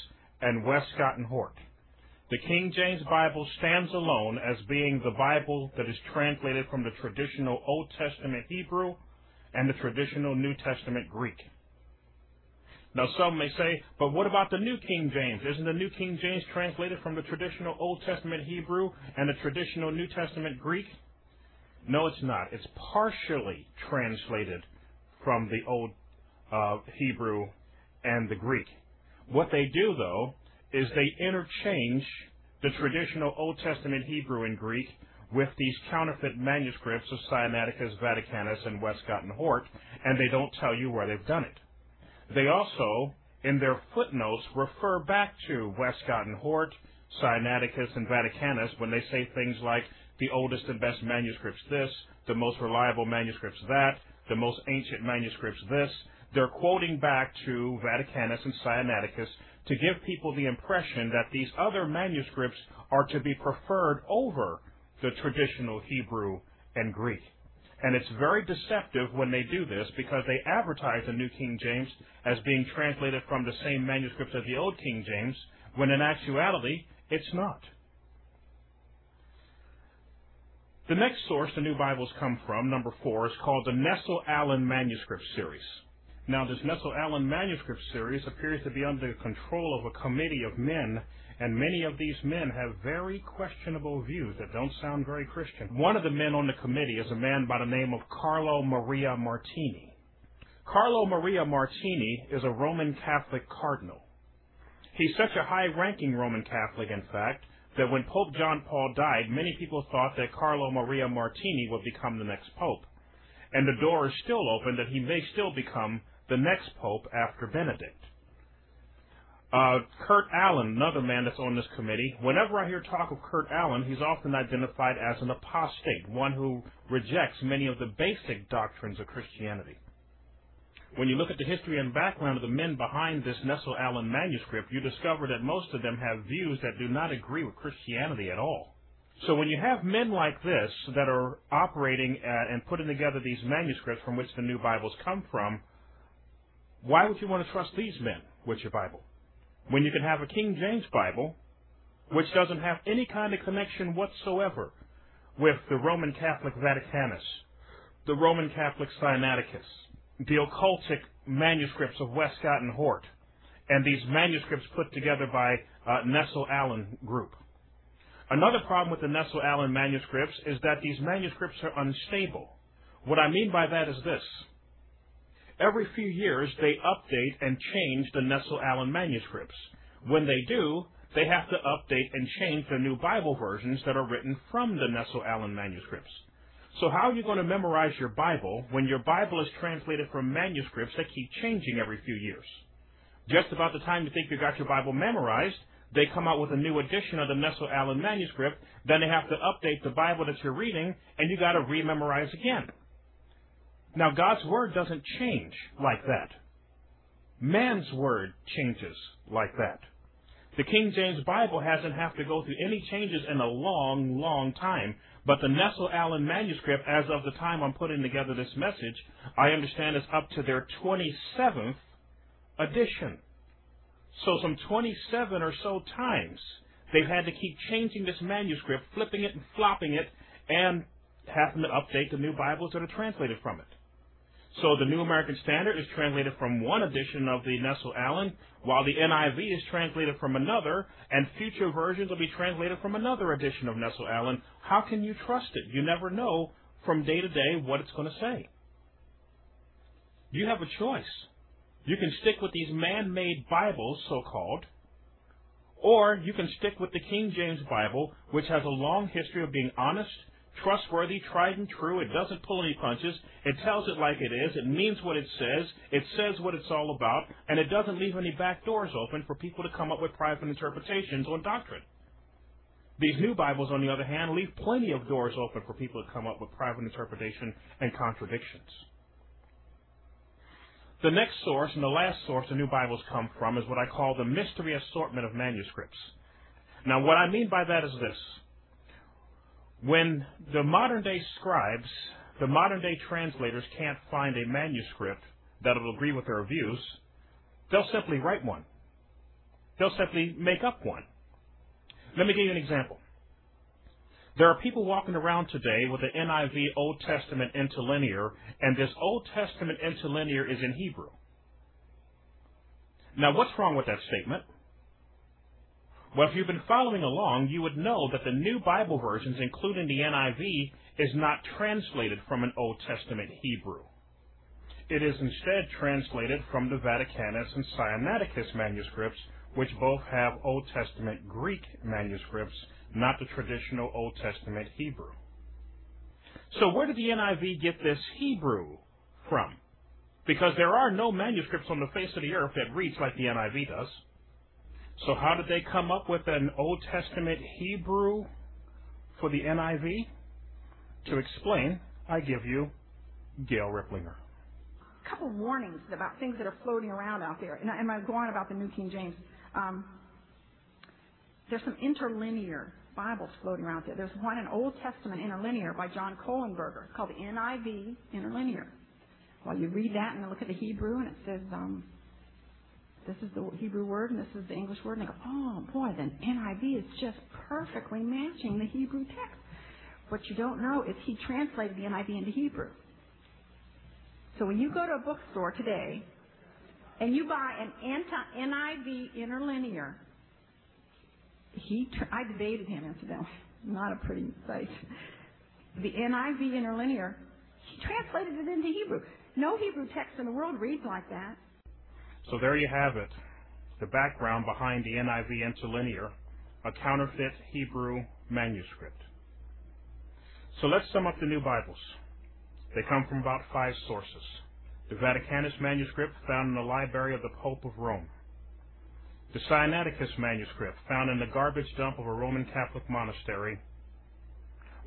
and Westcott and Hort. The King James Bible stands alone as being the Bible that is translated from the traditional Old Testament Hebrew and the traditional New Testament Greek. Now, some may say, but what about the New King James? Isn't the New King James translated from the traditional Old Testament Hebrew and the traditional New Testament Greek? No, it's not. It's partially translated from the Old uh, Hebrew and the Greek. What they do, though, is they interchange the traditional Old Testament Hebrew and Greek with these counterfeit manuscripts of Sinaiticus, Vaticanus, and Westcott and Hort, and they don't tell you where they've done it. They also, in their footnotes, refer back to Westcott and Hort, Sinaiticus, and Vaticanus when they say things like the oldest and best manuscripts this, the most reliable manuscripts that, the most ancient manuscripts this. They're quoting back to Vaticanus and Sinaiticus to give people the impression that these other manuscripts are to be preferred over the traditional Hebrew and Greek. And it's very deceptive when they do this because they advertise the New King James as being translated from the same manuscripts as the Old King James, when in actuality, it's not. The next source the New Bibles come from, number four, is called the Nestle Aland Manuscript Series. Now, this Nestle Aland Manuscript Series appears to be under the control of a committee of men, and many of these men have very questionable views that don't sound very Christian. One of the men on the committee is a man by the name of Carlo Maria Martini. Carlo Maria Martini is a Roman Catholic cardinal. He's such a high ranking Roman Catholic, in fact, that when Pope John Paul died, many people thought that Carlo Maria Martini would become the next pope. And the door is still open that he may still become the next pope after Benedict. Uh, Kurt Aland, another man that's on this committee, whenever I hear talk of Kurt Aland, he's often identified as an apostate, one who rejects many of the basic doctrines of Christianity. When you look at the history and background of the men behind this Nestle Aland manuscript, you discover that most of them have views that do not agree with Christianity at all. So when you have men like this that are operating at, and putting together these manuscripts from which the new Bibles come from, why would you want to trust these men with your Bible? When you can have a King James Bible, which doesn't have any kind of connection whatsoever with the Roman Catholic Vaticanus, the Roman Catholic Sinaiticus, the occultic manuscripts of Westcott and Hort, and these manuscripts put together by uh, Nestle Aland Group. Another problem with the Nestle Aland manuscripts is that these manuscripts are unstable. What I mean by that is this. Every few years, they update and change the Nestle Aland manuscripts. When they do, they have to update and change the new Bible versions that are written from the Nestle Aland manuscripts. So how are you going to memorize your Bible when your Bible is translated from manuscripts that keep changing every few years? Just about the time you think you got your Bible memorized, they come out with a new edition of the Nestle Aland manuscript, then they have to update the Bible that you're reading, and you got to rememorize again. Now, God's Word doesn't change like that. Man's Word changes like that. The King James Bible hasn't had to go through any changes in a long, long time. But the Nestle Aland manuscript, as of the time I'm putting together this message, I understand is up to their 27th edition. So some 27 or so times they've had to keep changing this manuscript, flipping it and flopping it, and having to update the new Bibles that are translated from it. So the New American Standard is translated from one edition of the Nestle Aland, while the NIV is translated from another, and future versions will be translated from another edition of Nestle Aland. How can you trust it? You never know from day to day what it's going to say. You have a choice. You can stick with these man-made Bibles, so-called, or you can stick with the King James Bible, which has a long history of being honest, trustworthy, tried and true. It doesn't pull any punches. It tells it like it is. It means what it says. It says what it's all about. And it doesn't leave any back doors open for people to come up with private interpretations on doctrine. These new Bibles, on the other hand, leave plenty of doors open for people to come up with private interpretation and contradictions. The next source and the last source the new Bibles come from is what I call the mystery assortment of manuscripts. Now, what I mean by that is this. When the modern day scribes, the modern day translators can't find a manuscript that will agree with their views, they'll simply write one. They'll simply make up one. Let me give you an example. There are people walking around today with the NIV Old Testament interlinear, and this Old Testament interlinear is in Hebrew. Now, what's wrong with that statement? Well, if you've been following along, you would know that the new Bible versions, including the NIV, is not translated from an Old Testament Hebrew. It is instead translated from the Vaticanus and Sinaiticus manuscripts, which both have Old Testament Greek manuscripts, not the traditional Old Testament Hebrew. So where did the NIV get this Hebrew from? Because there are no manuscripts on the face of the earth that reads like the NIV does. So how did they come up with an Old Testament Hebrew for the NIV? To explain, I give you Gail Riplinger. A couple of warnings about things that are floating around out there. And, I, and I go on about the New King James. Um, there's some interlinear Bibles floating around there. There's one, an Old Testament interlinear by John Kohlenberger called the NIV interlinear. Well, you read that and look at the Hebrew, and it says, um, this is the Hebrew word and this is the English word, and they go, oh boy, then NIV is just perfectly matching the Hebrew text. What you don't know is he translated the NIV into Hebrew. So when you go to a bookstore today and you buy an NIV interlinear, he I debated him incidentally. Not a pretty sight. The NIV interlinear, he translated it into Hebrew. No Hebrew text in the world reads like that. So there you have it. The background behind the NIV interlinear, a counterfeit Hebrew manuscript. So let's sum up the new Bibles. They come from about five sources. The Vaticanus manuscript found in the library of the Pope of Rome. The Sinaiticus manuscript found in the garbage dump of a Roman Catholic monastery.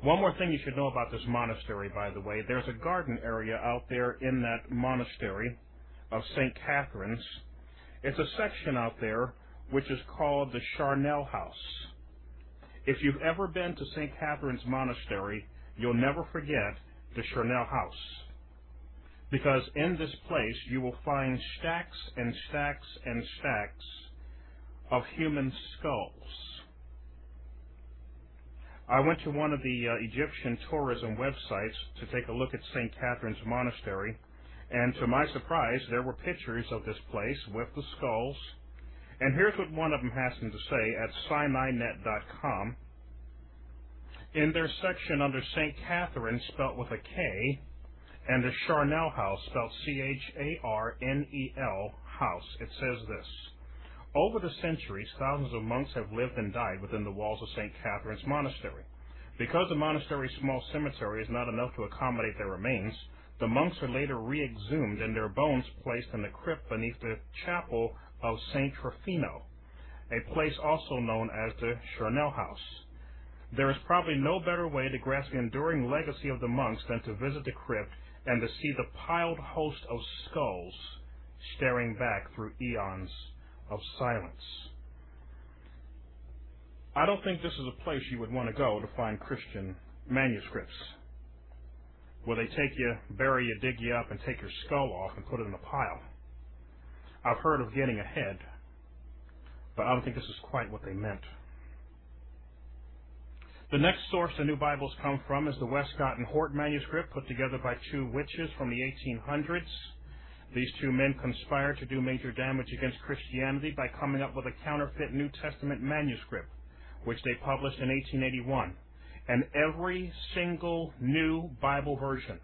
One more thing you should know about this monastery, by the way. There's a garden area out there in that monastery of St. Catherine's. It's a section out there which is called the Charnel House. If you've ever been to St. Catherine's Monastery, you'll never forget the Charnel House. Because in this place you will find stacks and stacks and stacks of human skulls. I went to one of the uh, Egyptian tourism websites to take a look at St. Catherine's Monastery, and to my surprise, there were pictures of this place with the skulls. And here's what one of them has to say at SinaiNet.com. In their section under St. Catherine, spelt with a K, and the Charnel House, spelled C-H-A-R-N-E-L, house, it says this. Over the centuries, thousands of monks have lived and died within the walls of St. Catherine's Monastery. Because the monastery's small cemetery is not enough to accommodate their remains, the monks are later re-exhumed and their bones placed in the crypt beneath the chapel of St. Trypheno, a place also known as the Charnel House. There is probably no better way to grasp the enduring legacy of the monks than to visit the crypt and to see the piled host of skulls staring back through eons of silence. I don't think this is a place you would want to go to find Christian manuscripts. Where they take you, bury you, dig you up, and take your skull off and put it in a pile. I've heard of getting ahead, but I don't think this is quite what they meant. The next source the new Bibles come from is the Westcott and Hort manuscript put together by two witches from the 1800s. These two men conspired to do major damage against Christianity by coming up with a counterfeit New Testament manuscript, which they published in 1881. And every single new Bible version,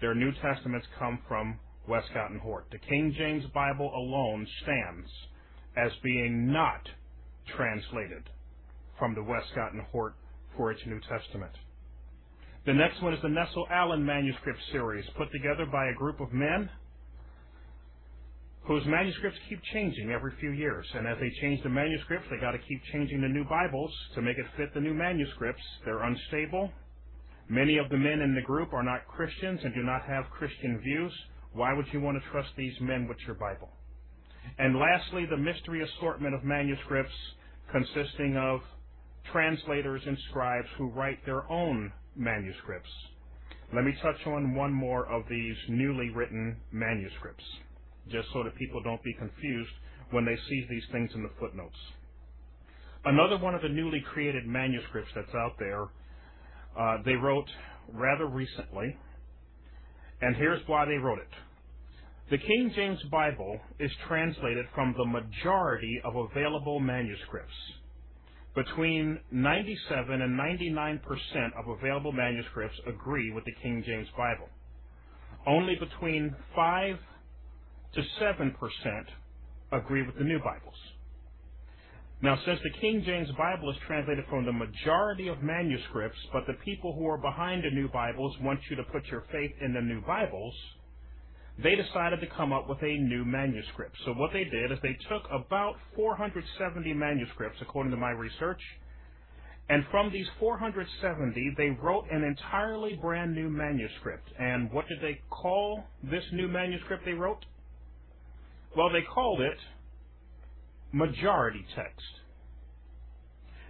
their New Testaments come from Westcott and Hort. The King James Bible alone stands as being not translated from the Westcott and Hort for its New Testament. The next one is the Nestle Aland manuscript series, put together by a group of men whose manuscripts keep changing every few years. And as they change the manuscripts, they got to keep changing the new Bibles to make it fit the new manuscripts. They're unstable. Many of the men in the group are not Christians and do not have Christian views. Why would you want to trust these men with your Bible? And lastly, the mystery assortment of manuscripts consisting of translators and scribes who write their own manuscripts. Let me touch on one more of these newly written manuscripts, just so that people don't be confused when they see these things in the footnotes. another one of the newly created manuscripts that's out there. Uh, they wrote rather recently, and here's why they wrote it. The King James Bible is translated from the majority of available manuscripts. Between 97 and 99% of available manuscripts agree with the King James Bible. Only between 5 to 7% agree with the New Bibles. Now, since the King James Bible is translated from the majority of manuscripts, but the people who are behind the New Bibles want you to put your faith in the New Bibles, they decided to come up with a new manuscript. So what they did is they took about 470 manuscripts, according to my research, and from these 470, they wrote an entirely brand new manuscript. And what did they call this new manuscript they wrote? Well, they called it majority text.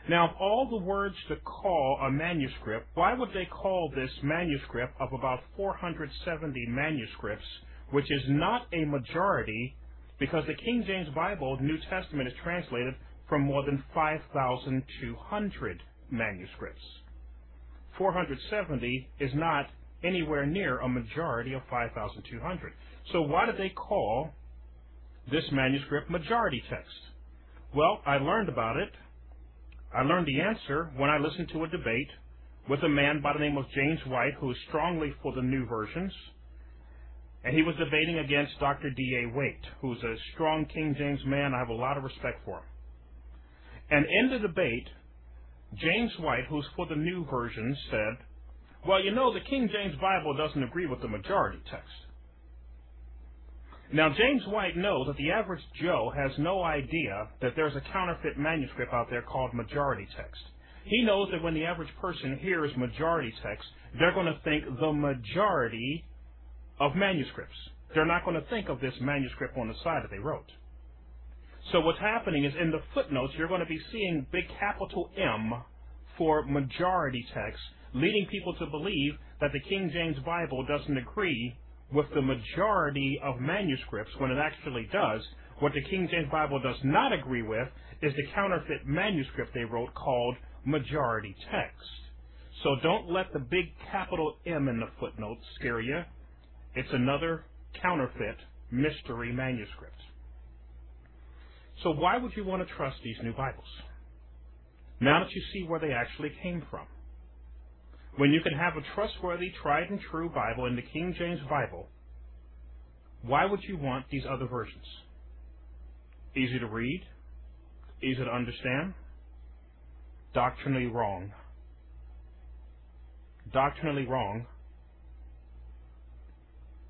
Now, of all the words to call a manuscript, why would they call this manuscript of about 470 manuscripts, which is not a majority, because the King James Bible, New Testament, is translated from more than 5,200 manuscripts. 470 is not anywhere near a majority of 5,200. So why did they call this manuscript majority text? Well, I learned about it. I learned the answer when I listened to a debate with a man by the name of James White, who is strongly for the new versions. And he was debating against Dr. D.A. Waite, who's a strong King James man. I have a lot of respect for him. And in the debate, James White, who's for the new versions, said, Well, you know, the King James Bible doesn't agree with the majority text. Now, James White knows that the average Joe has no idea that there's a counterfeit manuscript out there called majority text. He knows that when the average person hears majority text, they're going to think the majority of manuscripts. They're not going to think of this manuscript on the side that they wrote. So what's happening is in the footnotes, you're going to be seeing big capital M for majority text, leading people to believe that the King James Bible doesn't agree with the majority of manuscripts when it actually does. What the King James Bible does not agree with is the counterfeit manuscript they wrote called majority text. So don't let the big capital M in the footnote scare you. It's another counterfeit mystery manuscript. So why would you want to trust these new Bibles? Now that you see where they actually came from. When you can have a trustworthy, tried and true Bible in the King James Bible, why would you want these other versions? Easy to read, easy to understand, doctrinally wrong. Doctrinally wrong.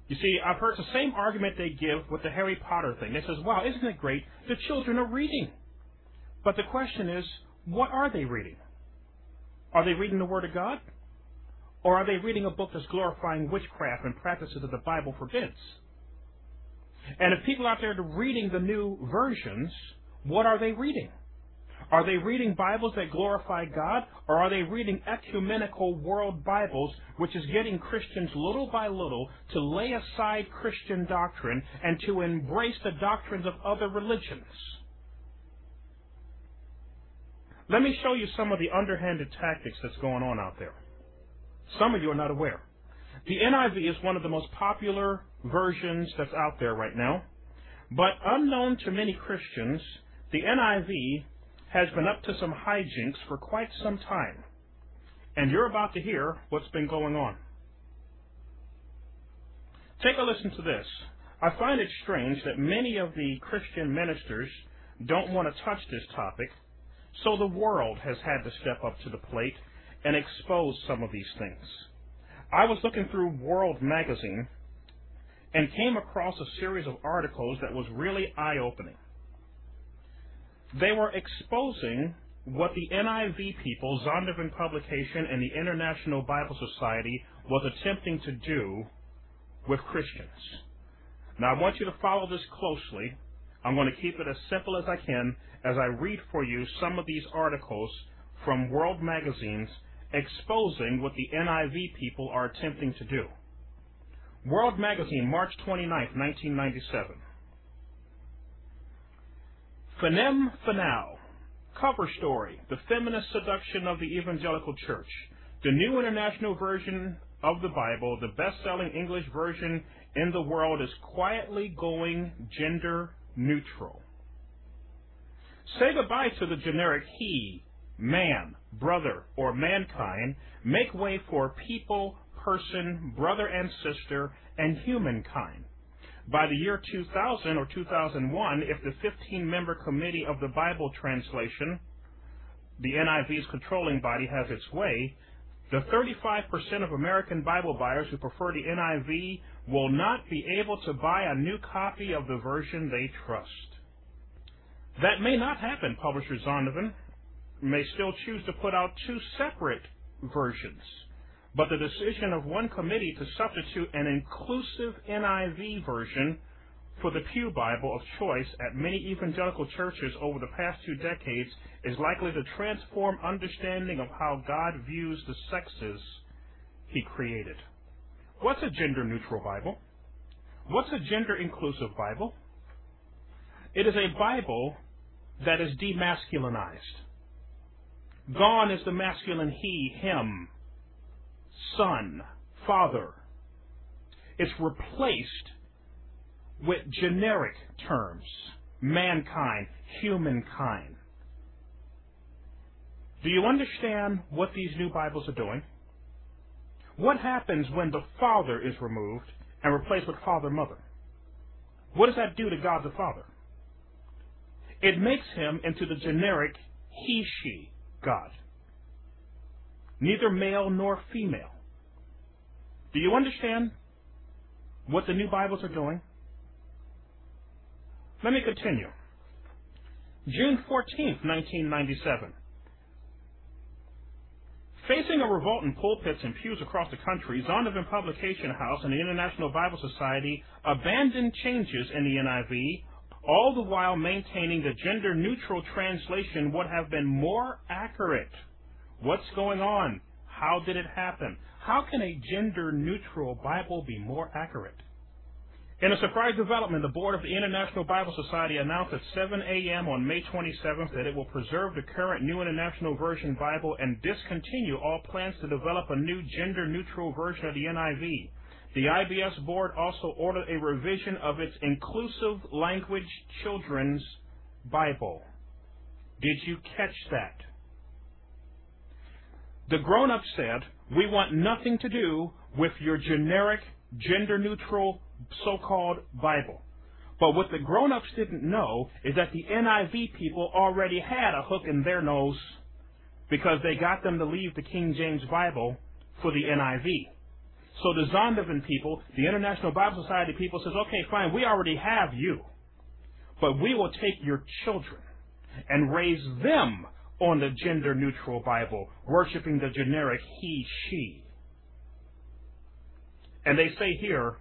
You see, I've heard the same argument they give with the Harry Potter thing. They says, wow, isn't it great? The children are reading. But the question is, what are they reading? Are they reading the Word of God? Or are they reading a book that's glorifying witchcraft and practices that the Bible forbids? And if people out there are reading the new versions, what are they reading? Are they reading Bibles that glorify God, or are they reading ecumenical world Bibles, which is getting Christians little by little to lay aside Christian doctrine and to embrace the doctrines of other religions? Let me show you some of the underhanded tactics that's going on out there. Some of you are not aware. The NIV is one of the most popular versions that's out there right now. But unknown to many Christians, the NIV has been up to some hijinks for quite some time. And you're about to hear what's been going on. Take a listen to this. I find it strange that many of the Christian ministers don't want to touch this topic, so the world has had to step up to the plate and expose some of these things. I was looking through World Magazine and came across a series of articles that was really eye opening. They were exposing what the NIV people, Zondervan Publication, and the International Bible Society was attempting to do with Christians. Now, I want you to follow this closely. I'm going to keep it as simple as I can as I read for you some of these articles from world magazines exposing what the NIV people are attempting to do. World Magazine, March 29, 1997. Phenem Fanau, Cover story The Feminist Seduction of the Evangelical Church. The New International Version of the Bible, the best selling English version in the world, is quietly going gender neutral. Say goodbye to the generic he, man, brother, or mankind. Make way for people, person, brother and sister, and humankind. By the year 2000 or 2001, if the 15 member committee of the Bible translation, the NIV's controlling body, has its way, the 35% of American Bible buyers who prefer the NIV will not be able to buy a new copy of the version they trust. That may not happen, publisher Zondervan may still choose to put out two separate versions. But the decision of one committee to substitute an inclusive NIV version for the Pew Bible of choice at many evangelical churches over the past two decades is likely to transform understanding of how God views the sexes he created. What's a gender neutral Bible? What's a gender inclusive Bible? It is a Bible that is demasculinized. Gone is the masculine he, him, son, father. It's replaced with generic terms mankind, humankind. Do you understand what these new Bibles are doing? What happens when the Father is removed and replaced with Father, Mother? What does that do to God the Father? It makes him into the generic he, she, God. Neither male nor female. Do you understand what the new Bibles are doing? Let me continue. June 14th, 1997. Facing a revolt in pulpits and pews across the country, Zondervan Publication House and the International Bible Society abandoned changes in the NIV, all the while maintaining the gender neutral translation would have been more accurate. What's going on? How did it happen? How can a gender neutral Bible be more accurate? In a surprise development, the board of the International Bible Society announced at 7 a.m. on May 27th that it will preserve the current New International Version Bible and discontinue all plans to develop a new gender neutral version of the NIV. The IBS board also ordered a revision of its inclusive language children's Bible. Did you catch that? The grown up said, We want nothing to do with your generic, gender neutral, so called Bible. But what the grown ups didn't know is that the NIV people already had a hook in their nose because they got them to leave the King James Bible for the NIV. So the Zondervan people, the International Bible Society people says, okay, fine, we already have you. But we will take your children and raise them on the gender neutral Bible, worshiping the generic he, she. And they say here,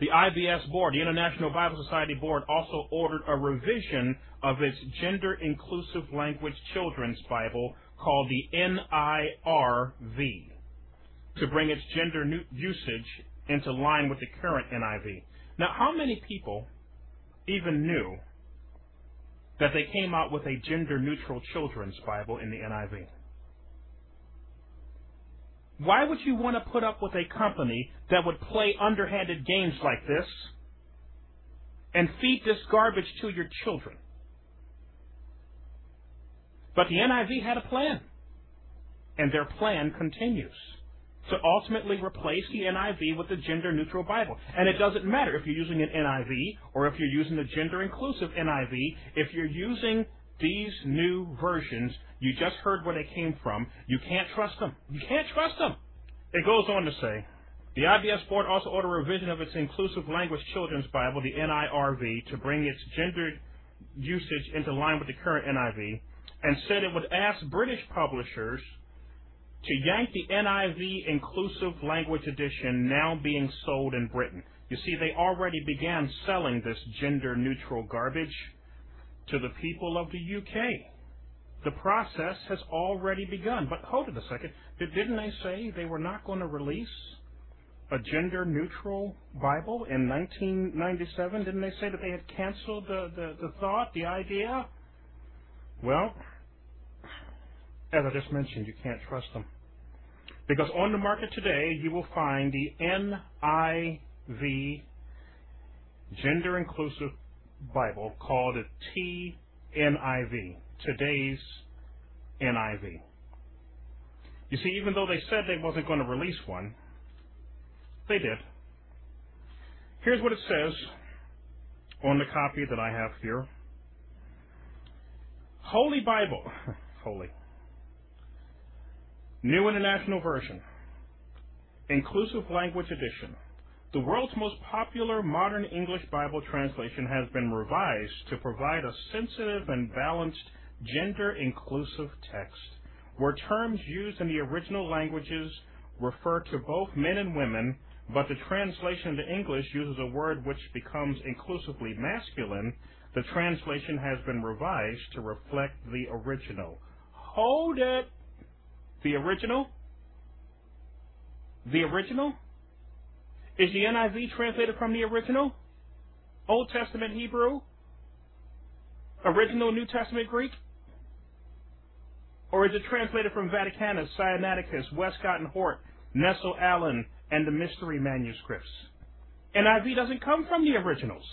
the IBS board, the International Bible Society board, also ordered a revision of its gender inclusive language children's Bible called the NIRV to bring its gender usage into line with the current NIV. Now, how many people even knew that they came out with a gender neutral children's Bible in the NIV. Why would you want to put up with a company that would play underhanded games like this and feed this garbage to your children? But the NIV had a plan, and their plan continues to ultimately replace the NIV with the gender neutral Bible. And it doesn't matter if you're using an NIV or if you're using the gender inclusive NIV, if you're using these new versions, you just heard where they came from, you can't trust them. You can't trust them. It goes on to say, the IBS board also ordered a revision of its inclusive language children's Bible, the NIRV, to bring its gender usage into line with the current NIV, and said it would ask British publishers to yank the NIV inclusive language edition now being sold in Britain. You see, they already began selling this gender neutral garbage to the people of the UK. The process has already begun. But hold it a second. Didn't they say they were not going to release a gender neutral Bible in 1997? Didn't they say that they had canceled the, the, the thought, the idea? Well, as I just mentioned, you can't trust them. Because on the market today, you will find the NIV, Gender Inclusive Bible, called a TNIV, today's NIV. You see, even though they said they wasn't going to release one, they did. Here's what it says on the copy that I have here. Holy Bible. Holy. New International Version. Inclusive Language Edition. The world's most popular modern English Bible translation has been revised to provide a sensitive and balanced gender inclusive text where terms used in the original languages refer to both men and women, but the translation into English uses a word which becomes inclusively masculine, the translation has been revised to reflect the original. Hold it! The original? The original? Is the NIV translated from the original? Old Testament Hebrew? Original New Testament Greek? Or is it translated from Vaticanus, Sinaiticus, Westcott and Hort, Nestle Aland, and the mystery manuscripts? NIV doesn't come from the originals.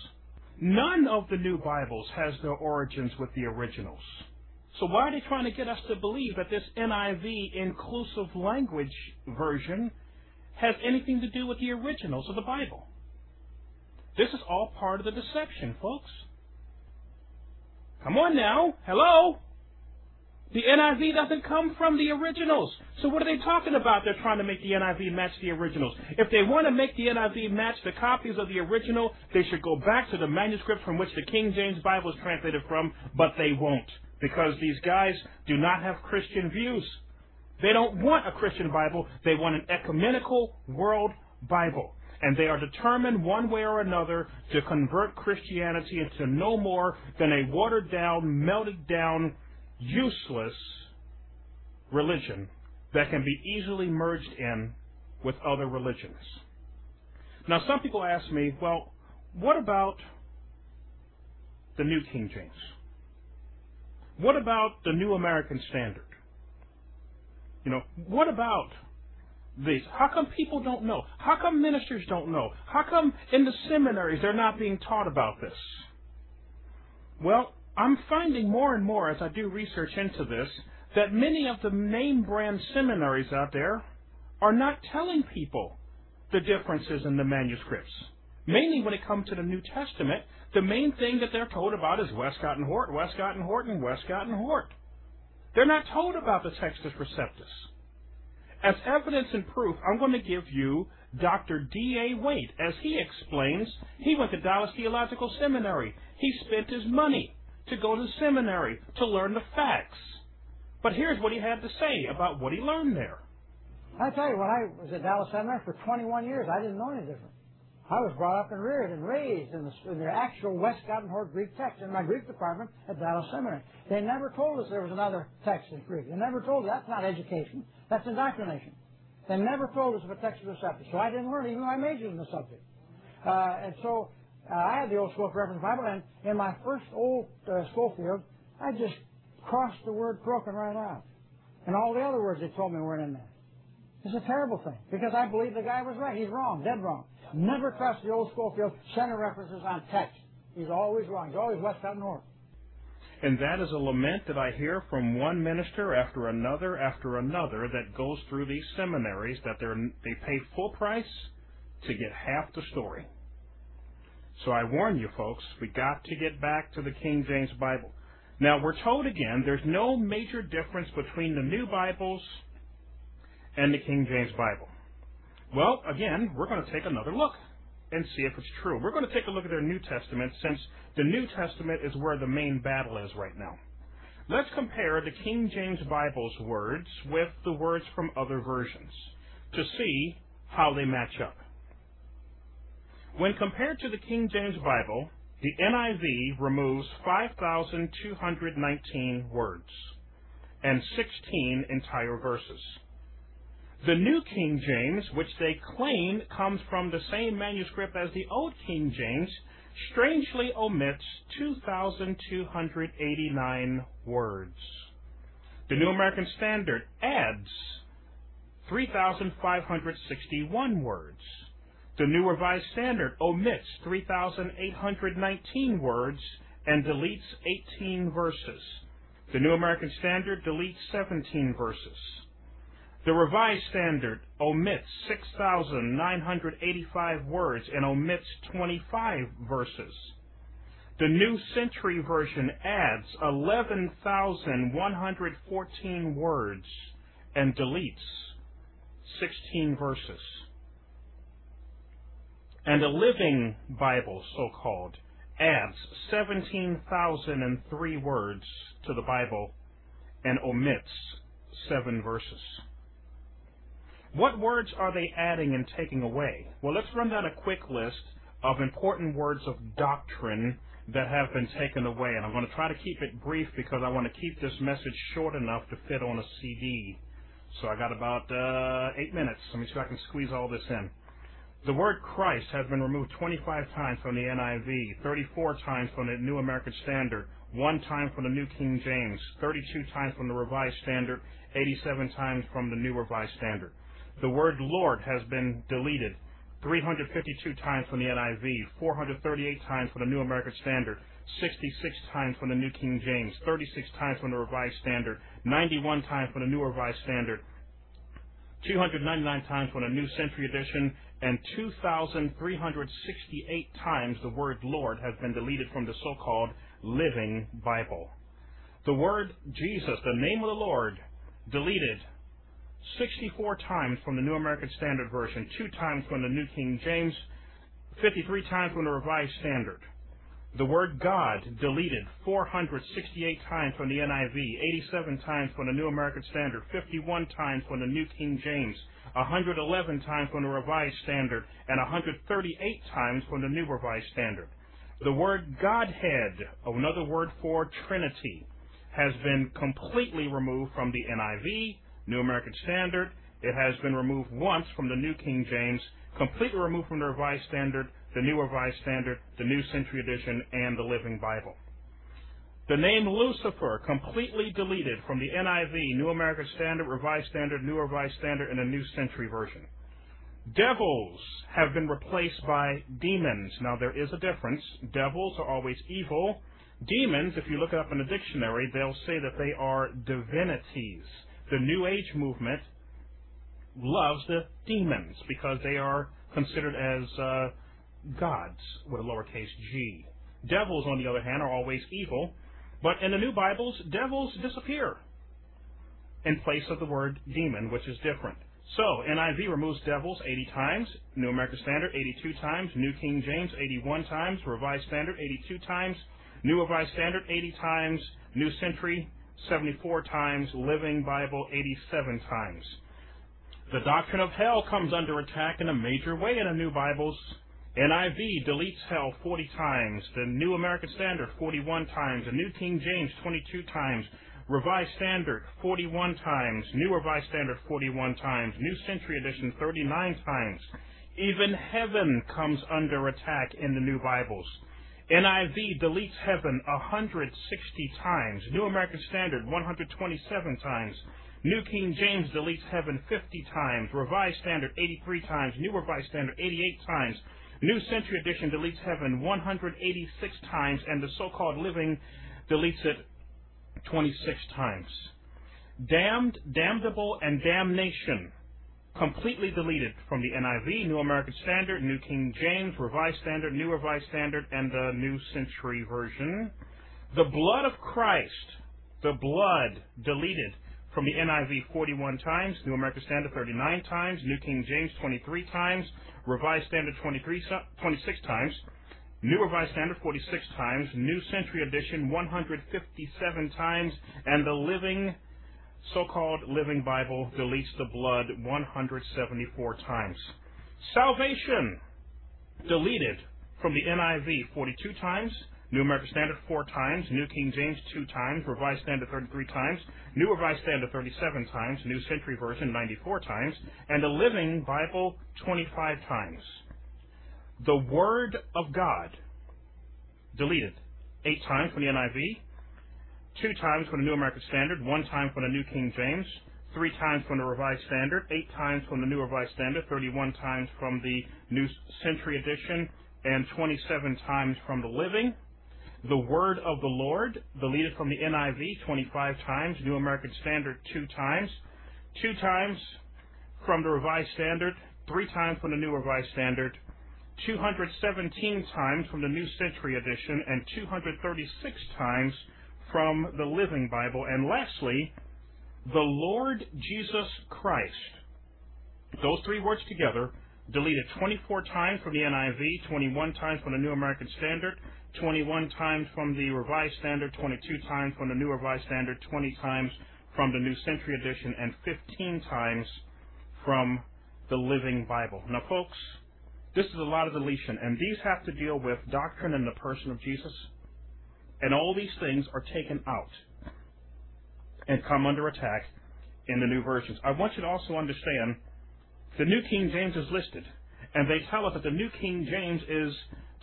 None of the new Bibles has their origins with the originals. So why are they trying to get us to believe that this NIV inclusive language version has anything to do with the originals of the Bible? This is all part of the deception, folks. Come on now. Hello? The NIV doesn't come from the originals. So what are they talking about? They're trying to make the NIV match the originals. If they want to make the NIV match the copies of the original, they should go back to the manuscript from which the King James Bible is translated from, but they won't because these guys do not have Christian views. They don't want a Christian Bible. They want an ecumenical world Bible. And they are determined one way or another to convert Christianity into no more than a watered down, melted down, useless religion that can be easily merged in with other religions. Now, some people ask me, well, what about the New King James? What about the New American Standard? You know, what about these? How come people don't know? How come ministers don't know? How come in the seminaries they're not being taught about this? Well, I'm finding more and more as I do research into this that many of the name brand seminaries out there are not telling people the differences in the manuscripts. Mainly when it comes to the New Testament, the main thing that they're told about is Westcott and Hort, Westcott and Hort, and Westcott and Hort. They're not told about the Textus Receptus. As evidence and proof, I'm going to give you Dr. D.A. Waite. As he explains, he went to Dallas Theological Seminary. He spent his money to go to seminary to learn the facts. But here's what he had to say about what he learned there. I tell you, when I was at Dallas Seminary for 21 years, I didn't know any different. I was brought up and reared and raised in the, in the actual Hort Greek text in my Greek department at Dallas Seminary. They never told us there was another text in Greek. They never told us that's not education. That's indoctrination. They never told us of a Textus Receptus. So I didn't learn even though I majored in the subject. Uh, and so uh, I had the old Scofield Reference Bible, and in my first old uh, Scofield, I just crossed the word broken right out. And all the other words they told me weren't in there. It's a terrible thing because I believe the guy was right. He's wrong, dead wrong. Never trust the old Scofield center references on text. He's always wrong. He's always Westcott and Hort. And that is a lament that I hear from one minister after another after another that goes through these seminaries that they pay full price to get half the story. So I warn you folks, we got to get back to the King James Bible. Now we're told again there's no major difference between the new Bibles and the King James Bible. Well, again, we're going to take another look and see if it's true. We're going to take a look at their New Testament since the New Testament is where the main battle is right now. Let's compare the King James Bible's words with the words from other versions to see how they match up. When compared to the King James Bible, the NIV removes 5,219 words and 16 entire verses. The New King James, which they claim comes from the same manuscript as the Old King James, strangely omits 2,289 words. The New American Standard adds 3,561 words. The New Revised Standard omits 3,819 words and deletes 18 verses. The New American Standard deletes 17 verses. The Revised Standard omits 6,985 words and omits 25 verses. The New Century Version adds 11,114 words and deletes 16 verses. And a Living Bible, so called, adds 17,003 words to the Bible and omits seven verses. What words are they adding and taking away? Well, let's run down a quick list of important words of doctrine that have been taken away. And I'm going to try to keep it brief because I want to keep this message short enough to fit on a CD. So I got about uh, eight minutes. Let me see if I can squeeze all this in. The word Christ has been removed 25 times from the NIV, 34 times from the New American Standard, one time from the New King James, 32 times from the Revised Standard, 87 times from the New Revised Standard. The word Lord has been deleted 352 times from the NIV, 438 times from the New American Standard, 66 times from the New King James, 36 times from the Revised Standard, 91 times from the New Revised Standard, 299 times from the New Century Edition, and 2,368 times the word Lord has been deleted from the so-called Living Bible. The word Jesus, the name of the Lord, deleted 64 times from the New American Standard Version, two times from the New King James, 53 times from the Revised Standard. The word God deleted 468 times from the NIV, 87 times from the New American Standard, 51 times from the New King James, 111 times from the Revised Standard, and 138 times from the New Revised Standard. The word Godhead, another word for Trinity, has been completely removed from the NIV, New American Standard. It has been removed once from the New King James, completely removed from the Revised Standard, the New Revised Standard, the New Century Edition, and the Living Bible. The name Lucifer completely deleted from the NIV, New American Standard, Revised Standard, New Revised Standard, and the New Century Version. Devils have been replaced by demons. Now there is a difference. Devils are always evil. Demons, if you look it up in the dictionary, they'll say that they are divinities the New Age movement loves the demons because they are considered as uh, gods with a lowercase g. Devils, on the other hand, are always evil, but in the new Bibles, devils disappear in place of the word demon, which is different. So, NIV removes devils 80 times, New American Standard 82 times, New King James 81 times, Revised Standard 82 times, New Revised Standard 80 times, New Century 74 times, Living Bible 87 times. The doctrine of hell comes under attack in a major way in the New Bibles. NIV deletes hell 40 times, the New American Standard 41 times, the New King James 22 times, Revised Standard 41 times, New Revised Standard 41 times, New Century Edition 39 times. Even heaven comes under attack in the New Bibles. NIV deletes heaven 160 times. New American Standard 127 times. New King James deletes heaven 50 times. Revised Standard 83 times. New Revised Standard 88 times. New Century Edition deletes heaven 186 times, and the so-called Living deletes it 26 times. Damned, damnable, and damnation completely deleted from the NIV, New American Standard, New King James, Revised Standard, New Revised Standard, and the New Century Version. The blood of Christ, the blood deleted from the NIV 41 times, New American Standard 39 times, New King James 23 times, Revised Standard 23, 26 times, New Revised Standard 46 times, New Century Edition 157 times, and the Living so-called Living Bible deletes the blood 174 times. Salvation deleted from the NIV 42 times, New American Standard 4 times, New King James 2 times, Revised Standard 33 times, New Revised Standard 37 times, New Century Version 94 times, and the Living Bible 25 times. The Word of God deleted. Eight times from the NIV, two times from the New American Standard, one time from the New King James, three times from the Revised Standard, eight times from the New Revised Standard, 31 times from the New Century Edition, and 27 times from the Living. The Word of the Lord, deleted from the NIV 25 times, New American Standard two times, two times from the Revised Standard, three times from the New Revised Standard, 217 times from the New Century Edition, and 236 times from the Living Bible. And lastly, the Lord Jesus Christ. Those three words together deleted 24 times from the NIV, 21 times from the New American Standard, 21 times from the Revised Standard, 22 times from the New Revised Standard, 20 times from the New Century Edition, and 15 times from the Living Bible. Now, folks, this is a lot of deletion, and these have to deal with doctrine and the person of Jesus. And all these things are taken out and come under attack in the new versions. I want you to also understand the New King James is listed, and they tell us that the New King James is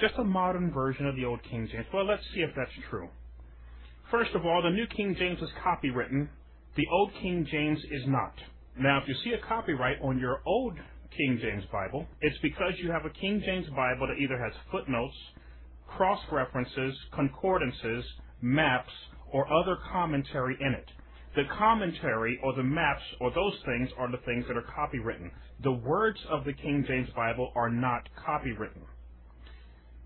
just a modern version of the Old King James. Well, let's see if that's true. First of all, the New King James is copywritten. The Old King James is not. Now, if you see a copyright on your Old King James Bible, it's because you have a King James Bible that either has footnotes, cross references, concordances, maps, or other commentary in it. The commentary or the maps or those things are the things that are copywritten. The words of the King James Bible are not copywritten.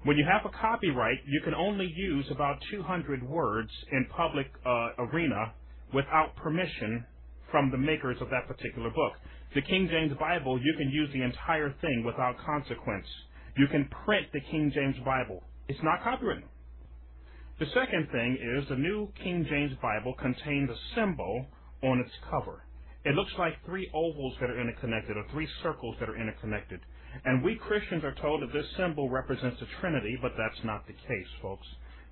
When you have a copyright, you can only use about 200 words in public uh, arena without permission from the makers of that particular book. The King James Bible, you can use the entire thing without consequence. You can print the King James Bible. It's not copyrighted. The second thing is the New King James Bible contains a symbol on its cover. It looks like three ovals that are interconnected or three circles that are interconnected. And we Christians are told that this symbol represents the Trinity, but that's not the case, folks.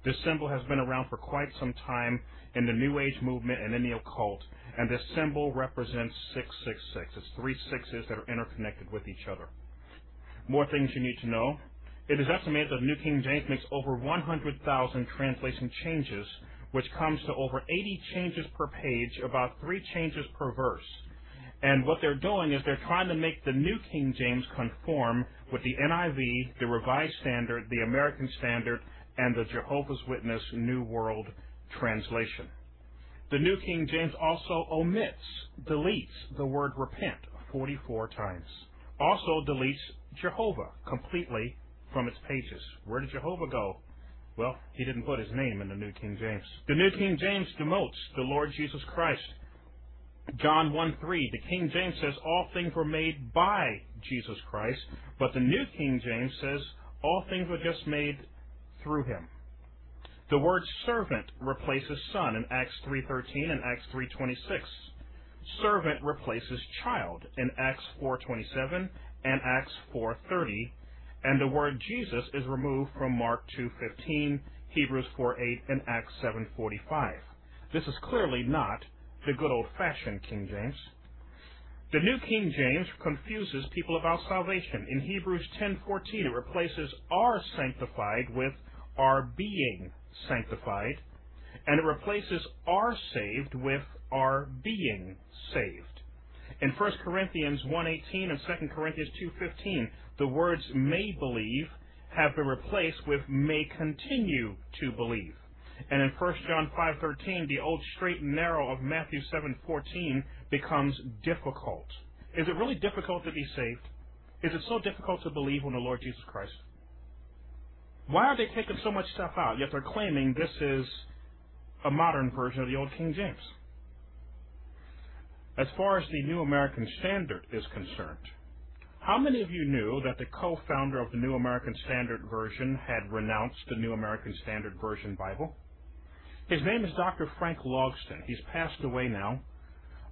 This symbol has been around for quite some time in the New Age movement and in the occult, and this symbol represents 666. It's three sixes that are interconnected with each other. More things you need to know. It is estimated that New King James makes over 100,000 translation changes, which comes to over 80 changes per page, about three changes per verse. And what they're doing is they're trying to make the New King James conform with the NIV, the Revised Standard, the American Standard, and the Jehovah's Witness New World Translation. The New King James also omits, deletes the word repent 44 times. Also deletes Jehovah completely from its pages. Where did Jehovah go? Well, he didn't put his name in the New King James. The New King James demotes the Lord Jesus Christ. John 1 3, the King James says all things were made by Jesus Christ, but the New King James says all things were just made through him. The word servant replaces son in Acts 3.13 and Acts 3.26. Servant replaces child in Acts 4.27 and Acts 4.30. And the word Jesus is removed from Mark 2.15, Hebrews 4.8, and Acts 7.45. This is clearly not the good old-fashioned King James. The New King James confuses people about salvation. In Hebrews 10:14, it replaces "are sanctified" with "are being sanctified, and it replaces are saved with are being saved. In 1 Corinthians 1.18 and 2 Corinthians 2.15, the words may believe have been replaced with may continue to believe. And in 1 John 5.13, the old straight and narrow of Matthew 7.14 becomes difficult. Is it really difficult to be saved? Is it so difficult to believe in the Lord Jesus Christ? Why are they taking so much stuff out, yet they're claiming this is a modern version of the Old King James? As far as the New American Standard is concerned, how many of you knew that the co-founder of the New American Standard Version had renounced the New American Standard Version Bible? His name is Dr. Frank Logsdon. He's passed away now.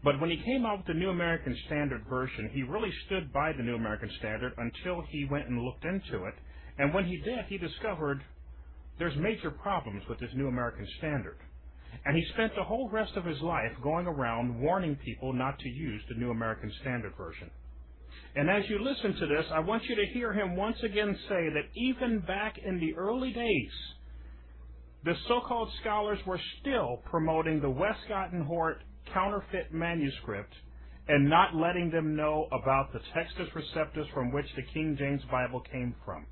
But when he came out with the New American Standard Version, he really stood by the New American Standard until he went and looked into it and when he did, he discovered there's major problems with this New American Standard. And he spent the whole rest of his life going around warning people not to use the New American Standard Version. And as you listen to this, I want you to hear him once again say that even back in the early days, the so-called scholars were still promoting the Westcott and Hort counterfeit manuscript and not letting them know about the Textus Receptus from which the King James Bible came from.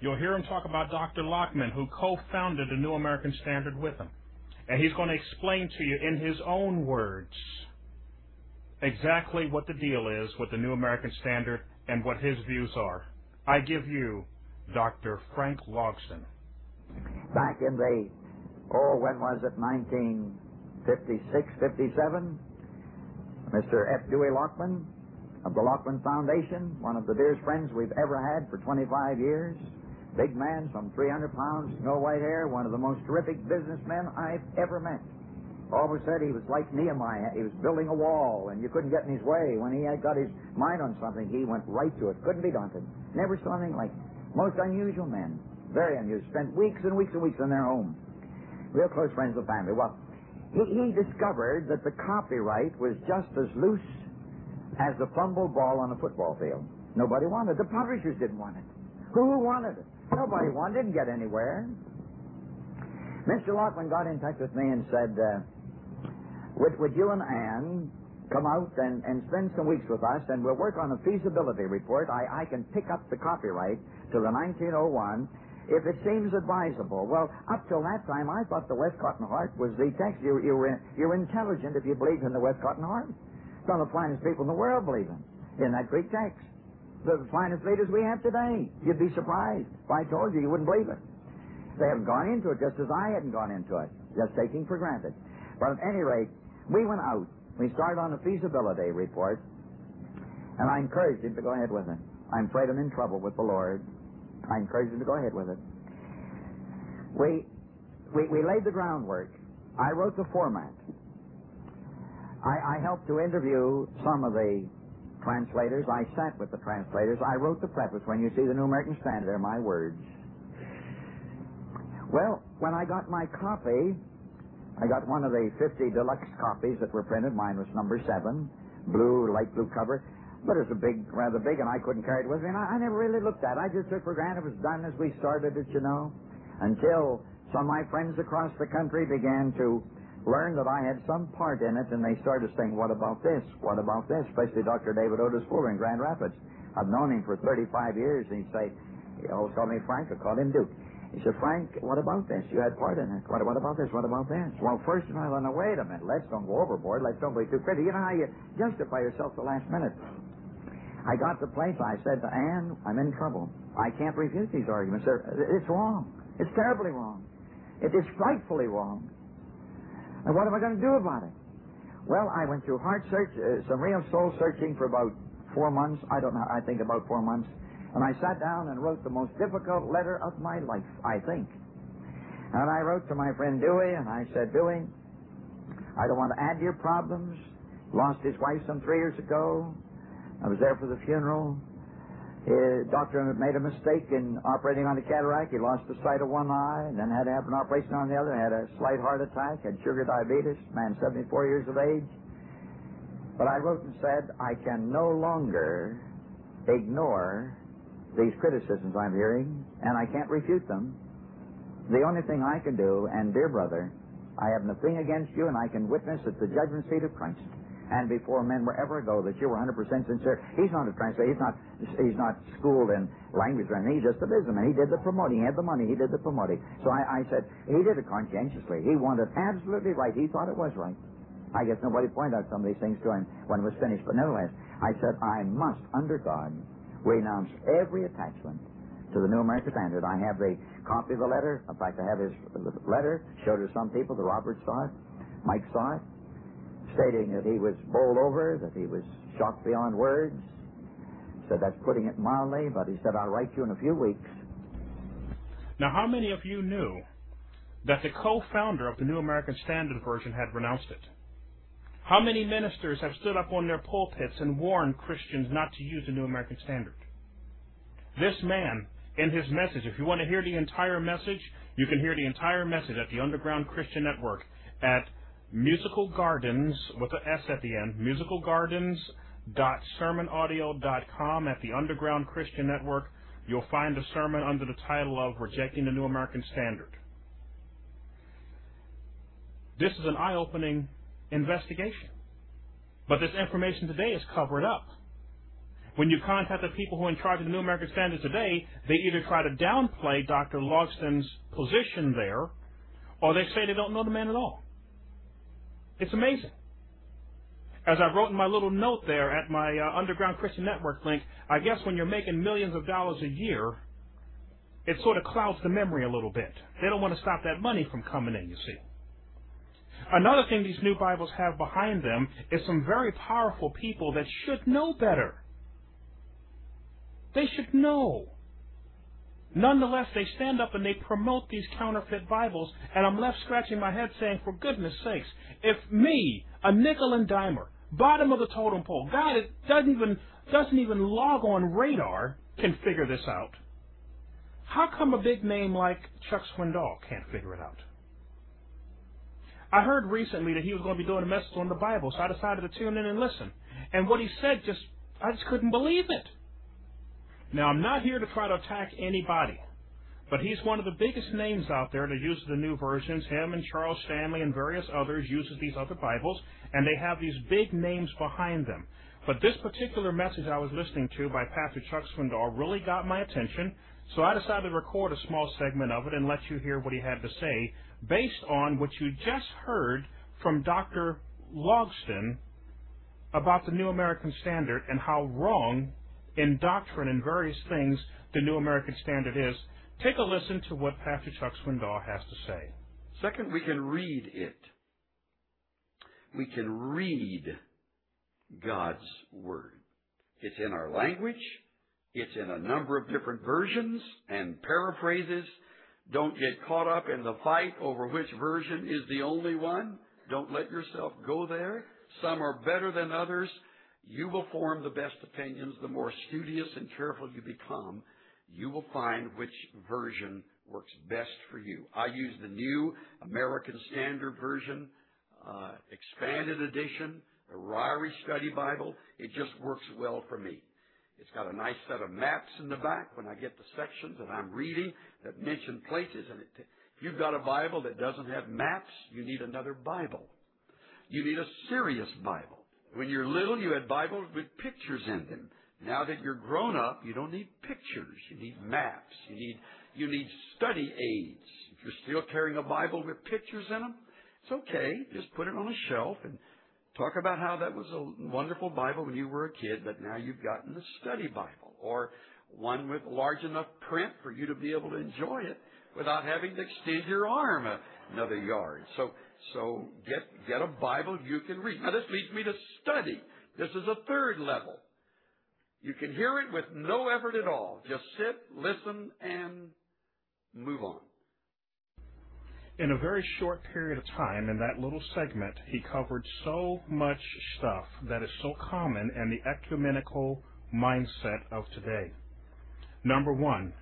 You'll hear him talk about Dr. Lockman, who co-founded the New American Standard with him. And he's going to explain to you in his own words exactly what the deal is with the New American Standard and what his views are. I give you Dr. Frank Logsdon. Back in the, oh, when was it, 1956, 57? Mr. F. Dewey Lockman of the Lockman Foundation, one of the dearest friends we've ever had for 25 years. Big man, some 300 pounds, no white hair, one of the most terrific businessmen I've ever met. Always said he was like Nehemiah. He was building a wall, and you couldn't get in his way. When he had got his mind on something, he went right to it. Couldn't be daunted. Never saw anything like it. Most unusual men. Very unusual. Spent weeks and weeks and weeks in their home. Real close friends of the family. Well, he, he discovered that the copyright was just as loose as the fumble ball on a football field. Nobody wanted it. The publishers didn't want it. Who wanted it? Nobody wanted it. Didn't get anywhere. Mr. Lockman got in touch with me and said, uh, would, would you and Ann come out and, and spend some weeks with us and we'll work on a feasibility report. I, I can pick up the copyright to the 1901 if it seems advisable. Well, up till that time, I thought the Westcott and Hort was the text. You, you were, you're intelligent if you believe in the Westcott and Hort. Some of the finest people in the world believe in, in that Greek text. The finest leaders we have today. You'd be surprised. If I told you, you wouldn't believe it. They haven't gone into it just as I hadn't gone into it, just taking for granted. But at any rate, we went out. We started on a feasibility report, and I encouraged him to go ahead with it. I'm afraid I'm in trouble with the Lord. I encouraged him to go ahead with it. We, we, we laid the groundwork. I wrote the format. I, I helped to interview some of the translators. I sat with the translators. I wrote the preface. When you see the New American Standard, they're my words. Well, when I got my copy, I got one of the 50 deluxe copies that were printed. Mine was number seven, blue, light blue cover. But it was a big, rather big, and I couldn't carry it with me. And I, I never really looked at it. I just took for granted it was done as we started it, you know. Until some of my friends across the country began to learn that I had some part in it, and they started saying, what about this? What about this? Especially Dr. David Otis Fuller in Grand Rapids. I've known him for 35 years, and he'd say, he always called me Frank, I called him Duke. He said, Frank, what about this? You had part in it. What, what about this? What about this? Well, first of all, now, wait a minute. Let's don't go overboard. Let's don't be too critical. You know how you justify yourself the last minute. I got the place, I said to Ann, I'm in trouble. I can't refute these arguments. They're, it's wrong. It's terribly wrong. It is frightfully wrong. And what am I going to do about it? Well, I went through heart search, uh, some real soul searching for about four months. I don't know, I think about four months. And I sat down and wrote the most difficult letter of my life, I think. And I wrote to my friend Dewey, and I said, Dewey, I don't want to add to your problems. Lost his wife some three years ago. I was there for the funeral. His doctor made a mistake in operating on the cataract. He lost the sight of one eye, and then had to have an operation on the other. Had a slight heart attack, had sugar diabetes, man 74 years of age. But I wrote and said, I can no longer ignore these criticisms I'm hearing, and I can't refute them. The only thing I can do, and dear brother, I have nothing against you, and I can witness at the judgment seat of Christ and before men wherever go that you were 100% sincere. He's not a translator. He's not. He's not schooled in language or anything. He's just a businessman. He did the promoting. He had the money. He did the promoting. So I, I said he did it conscientiously. He wanted absolutely right. He thought it was right. I guess nobody pointed out some of these things to him when it was finished. But nevertheless, I said I must, under God, renounce every attachment to the New American Standard. I have the copy of the letter. In fact, I have his letter. Showed to some people. The Robert saw it. Mike saw it. Stating that he was bowled over, that he was shocked beyond words. Said that's putting it mildly, but he said, I'll write you in a few weeks. Now, how many of you knew that the co-founder of the New American Standard Version had renounced it? How many ministers have stood up on their pulpits and warned Christians not to use the New American Standard? This man, in his message, if you want to hear the entire message, you can hear the entire message at the Underground Christian Network at Musical Gardens with an S at the end, musicalgardens.sermonaudio.com at the Underground Christian Network. You'll find a sermon under the title of Rejecting the New American Standard. This is an eye opening investigation. But this information today is covered up. When you contact the people who are in charge of the New American Standard today, they either try to downplay Dr. Logsdon's position there, or they say they don't know the man at all. It's amazing. As I wrote in my little note there at my uh, Underground Christian Network link, I guess when you're making millions of dollars a year, it sort of clouds the memory a little bit. They don't want to stop that money from coming in, you see. Another thing these new Bibles have behind them is some very powerful people that should know better. They should know. Nonetheless, they stand up and they promote these counterfeit Bibles, and I'm left scratching my head saying, for goodness sakes, if me, a nickel and dimer, bottom of the totem pole, God it doesn't even doesn't even log on radar, can figure this out. How come a big name like Chuck Swindoll can't figure it out? I heard recently that he was going to be doing a message on the Bible, so I decided to tune in and listen. And what he said just, I just couldn't believe it. Now, I'm not here to try to attack anybody, but he's one of the biggest names out there that uses the new versions. Him and Charles Stanley and various others uses these other Bibles, and they have these big names behind them. But this particular message I was listening to by Pastor Chuck Swindoll really got my attention, so I decided to record a small segment of it and let you hear what he had to say based on what you just heard from Dr. Logsdon about the New American Standard and how wrong in doctrine and various things the New American Standard is. Take a listen to what Pastor Chuck Swindoll has to say. Second, we can read it. We can read God's Word. It's in our language. It's in a number of different versions and paraphrases. Don't get caught up in the fight over which version is the only one. Don't let yourself go there. Some are better than others. You will form the best opinions. The more studious and careful you become, you will find which version works best for you. I use the new American Standard Version, uh, expanded edition, a Ryrie Study Bible. It just works well for me. It's got a nice set of maps in the back when I get the sections that I'm reading that mention places. And it, if you've got a Bible that doesn't have maps, you need another Bible. You need a serious Bible. When you're little, you had Bibles with pictures in them. Now that you're grown up, you don't need pictures. You need maps. You need, you need study aids. If you're still carrying a Bible with pictures in them, it's okay. Just put it on a shelf and Talk about how that was a wonderful Bible when you were a kid, but now you've gotten the study Bible or one with large enough print for you to be able to enjoy it without having to extend your arm another yard. So, so get, get a Bible you can read. Now this leads me to study. This is a third level. You can hear it with no effort at all. Just sit, listen, and move on in a very short period of time in that little segment, he covered so much stuff that is so common in the ecumenical mindset of today. Number one,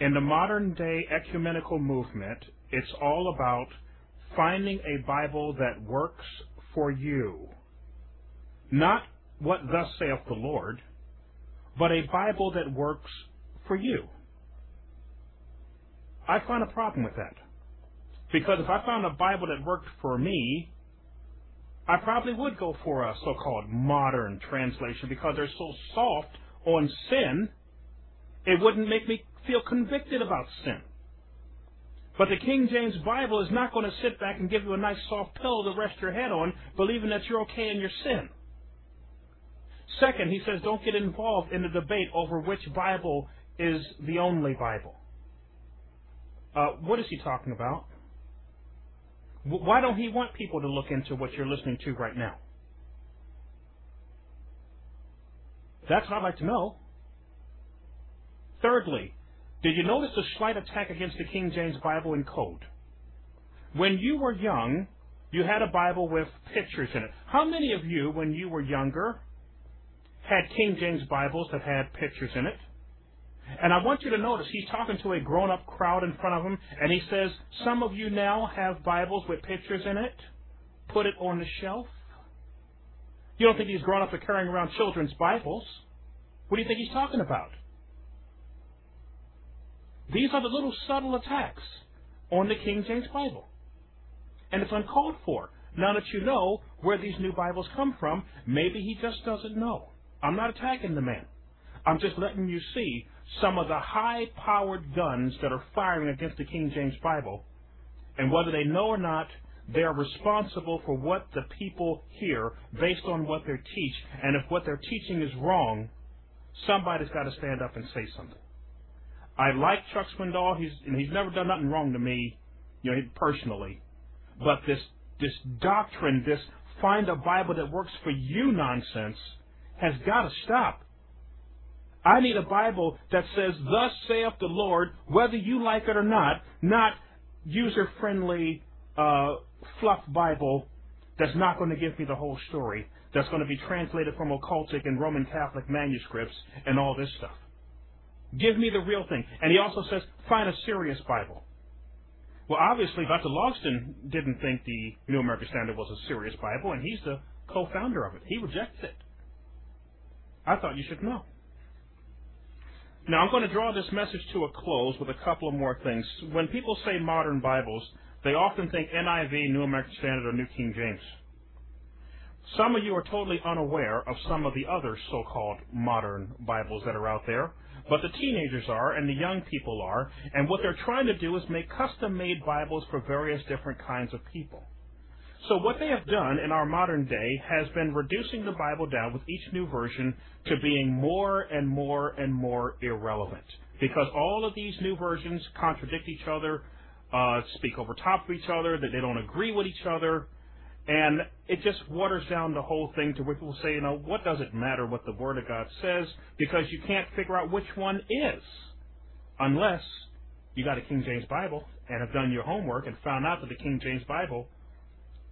in the modern day ecumenical movement, it's all about finding a Bible that works for you. Not what thus saith the Lord, but a Bible that works for you. I find a problem with that. Because if I found a Bible that worked for me, I probably would go for a so-called modern translation because they're so soft on sin, it wouldn't make me feel convicted about sin. But the King James Bible is not going to sit back and give you a nice soft pillow to rest your head on, believing that you're okay in your sin. Second, he says don't get involved in the debate over which Bible is the only Bible. Uh, what is he talking about? Why don't he want people to look into what you're listening to right now? That's what I'd like to know. Thirdly, did you notice the slight attack against the King James Bible in code? When you were young, you had a Bible with pictures in it. How many of you, when you were younger, had King James Bibles that had pictures in it? And I want you to notice he's talking to a grown up crowd in front of him, and he says, Some of you now have Bibles with pictures in it. Put it on the shelf. You don't think these grown ups are carrying around children's Bibles? What do you think he's talking about? These are the little subtle attacks on the King James Bible. and it's uncalled for. Now that you know where these new Bibles come from, maybe he just doesn't know. I'm not attacking the man. I'm just letting you see some of the high powered guns that are firing against the King James Bible. And whether they know or not, they are responsible for what the people hear based on what they teach. And if what they're teaching is wrong, somebody's got to stand up and say something. I like Chuck Swindoll. He's he's never done nothing wrong to me, you know, personally. But this this doctrine, this find a Bible that works for you nonsense, has got to stop. I need a Bible that says, Thus saith the Lord, whether you like it or not, not user friendly uh, fluff Bible that's not going to give me the whole story, that's going to be translated from occultic and Roman Catholic manuscripts and all this stuff. Give me the real thing. And he also says, find a serious Bible. Well, obviously, Dr. Logsdon didn't think the New American Standard was a serious Bible, and he's the co-founder of it. He rejects it. I thought you should know. Now, I'm going to draw this message to a close with a couple of more things. When people say modern Bibles, they often think NIV, New American Standard, or New King James. Some of you are totally unaware of some of the other so-called modern Bibles that are out there, but the teenagers are and the young people are, and what they're trying to do is make custom-made Bibles for various different kinds of people. So what they have done in our modern day has been reducing the Bible down with each new version to being more and more and more irrelevant. Because all of these new versions contradict each other, uh, speak over top of each other, that they don't agree with each other, and it just waters down the whole thing to where people say, you know, what does it matter what the Word of God says? Because you can't figure out which one is. Unless you got a King James Bible and have done your homework and found out that the King James Bible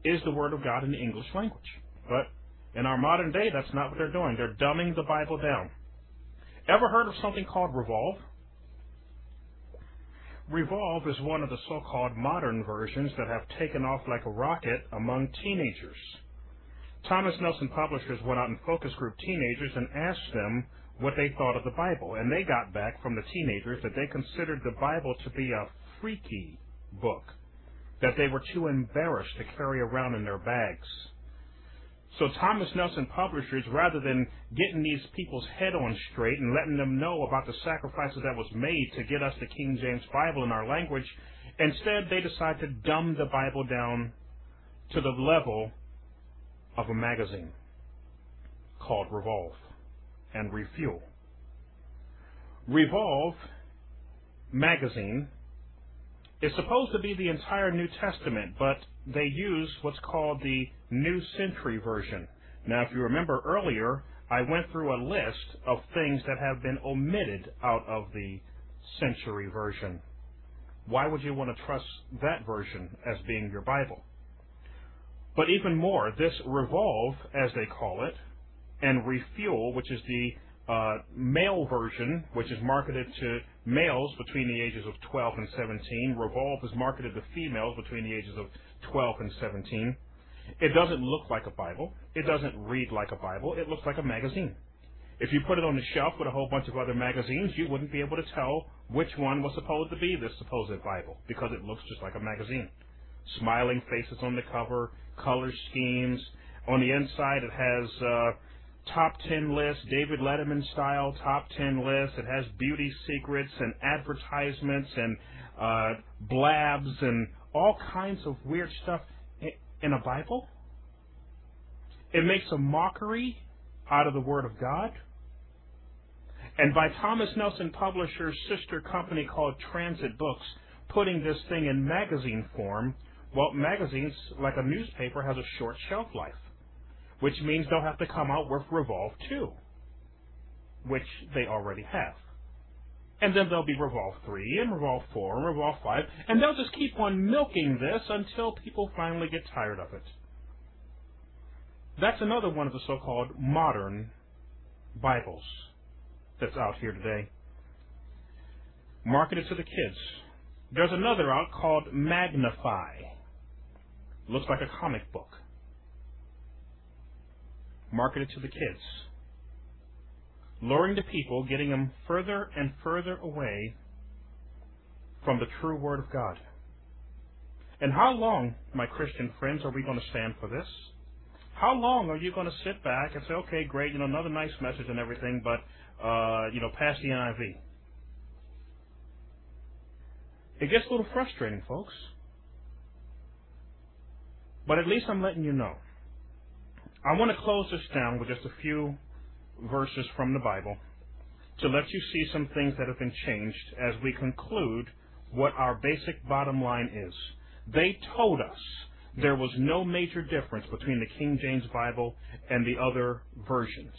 is the Word of God in the English language. But in our modern day, that's not what they're doing. They're dumbing the Bible down. Ever heard of something called Revolve? Revolve is one of the so-called modern versions that have taken off like a rocket among teenagers. Thomas Nelson Publishers went out and focus group teenagers and asked them what they thought of the Bible, and they got back from the teenagers that they considered the Bible to be a freaky book that they were too embarrassed to carry around in their bags. So Thomas Nelson Publishers, rather than getting these people's head on straight and letting them know about the sacrifices that was made to get us the King James Bible in our language, instead they decided to dumb the Bible down to the level of a magazine called Revolve and Refuel. Revolve magazine is supposed to be the entire New Testament, but they use what's called the New Century Version. Now, if you remember earlier, I went through a list of things that have been omitted out of the Century Version. Why would you want to trust that version as being your Bible? But even more, this Revolve, as they call it, and Refuel, which is the uh, male version, which is marketed to males between the ages of 12 and 17. Revolve is marketed to females between the ages of 12 and 17. It doesn't look like a Bible. It doesn't read like a Bible. It looks like a magazine. If you put it on the shelf with a whole bunch of other magazines, you wouldn't be able to tell which one was supposed to be this supposed Bible because it looks just like a magazine. Smiling faces on the cover, color schemes. On the inside, it has uh, top 10 list, David Letterman style top 10 list. It has beauty secrets and advertisements and uh, blabs and all kinds of weird stuff in a Bible. It makes a mockery out of the Word of God. And by Thomas Nelson Publishers' sister company called Transit Books, putting this thing in magazine form, well, magazines, like a newspaper, has a short shelf life which means they'll have to come out with Revolve 2, which they already have. And then there'll be Revolve 3 and Revolve 4 and Revolve 5, and they'll just keep on milking this until people finally get tired of it. That's another one of the so-called modern Bibles that's out here today. Marketed to the kids. There's another out called Magnify. Looks like a comic book marketed to the kids, luring the people, getting them further and further away from the true Word of God. And how long, my Christian friends, are we going to stand for this? How long are you going to sit back and say, okay, great, you know, another nice message and everything, but, uh, you know, pass the NIV? It gets a little frustrating, folks. But at least I'm letting you know. I want to close this down with just a few verses from the Bible to let you see some things that have been changed as we conclude what our basic bottom line is. They told us there was no major difference between the King James Bible and the other versions.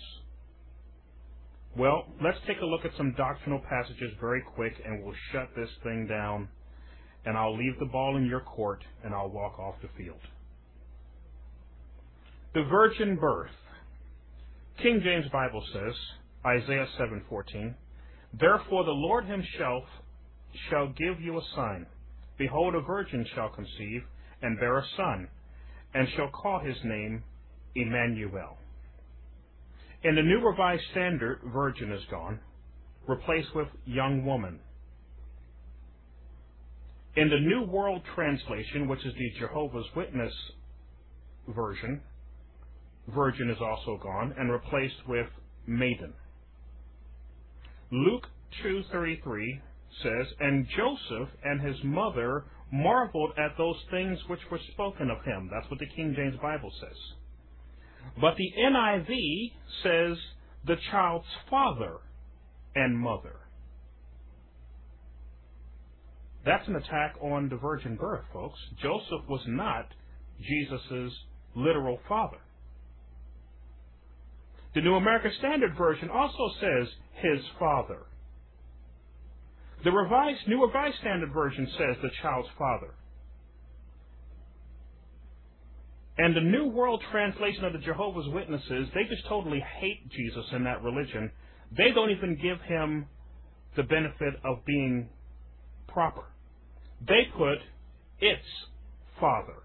Well, let's take a look at some doctrinal passages very quick and we'll shut this thing down and I'll leave the ball in your court and I'll walk off the field. The virgin birth. King James Bible says, Isaiah 7:14, Therefore the Lord himself shall give you a sign. Behold, a virgin shall conceive and bear a son, and shall call his name Emmanuel. In the New Revised Standard, virgin is gone, replaced with young woman. In the New World Translation, which is the Jehovah's Witness version, virgin is also gone and replaced with maiden. Luke 2:33 says, "And Joseph and his mother marveled at those things which were spoken of him." That's what the King James Bible says. But the NIV says the child's father and mother. That's an attack on the virgin birth, folks. Joseph was not Jesus' literal father. The New American Standard Version also says his father. The revised, New Revised Standard Version says the child's father. And the New World Translation of the Jehovah's Witnesses, they just totally hate Jesus in that religion. They don't even give him the benefit of being proper. They put its father.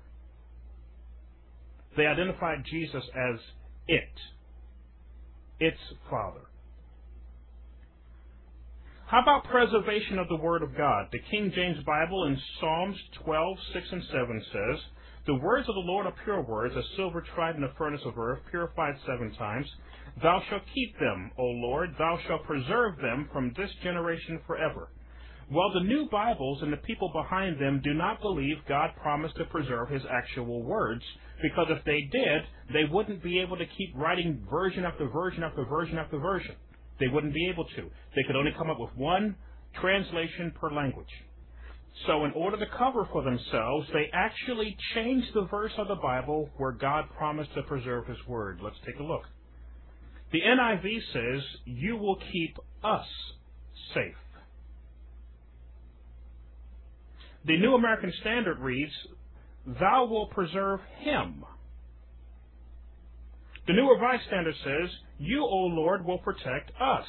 They identified Jesus as it its Father. How about preservation of the Word of God? The King James Bible in Psalms 12, 6 and 7 says, The words of the Lord are pure words, as silver tried in the furnace of earth, purified seven times. Thou shalt keep them, O Lord, thou shalt preserve them from this generation forever. Well, the new Bibles and the people behind them do not believe God promised to preserve his actual words, because if they did, they wouldn't be able to keep writing version after version after version after version. They wouldn't be able to. They could only come up with one translation per language. So in order to cover for themselves, they actually changed the verse of the Bible where God promised to preserve his word. Let's take a look. The NIV says, You will keep us safe. The New American Standard reads, Thou wilt preserve him. The New Revised Standard says, You, O Lord, will protect us.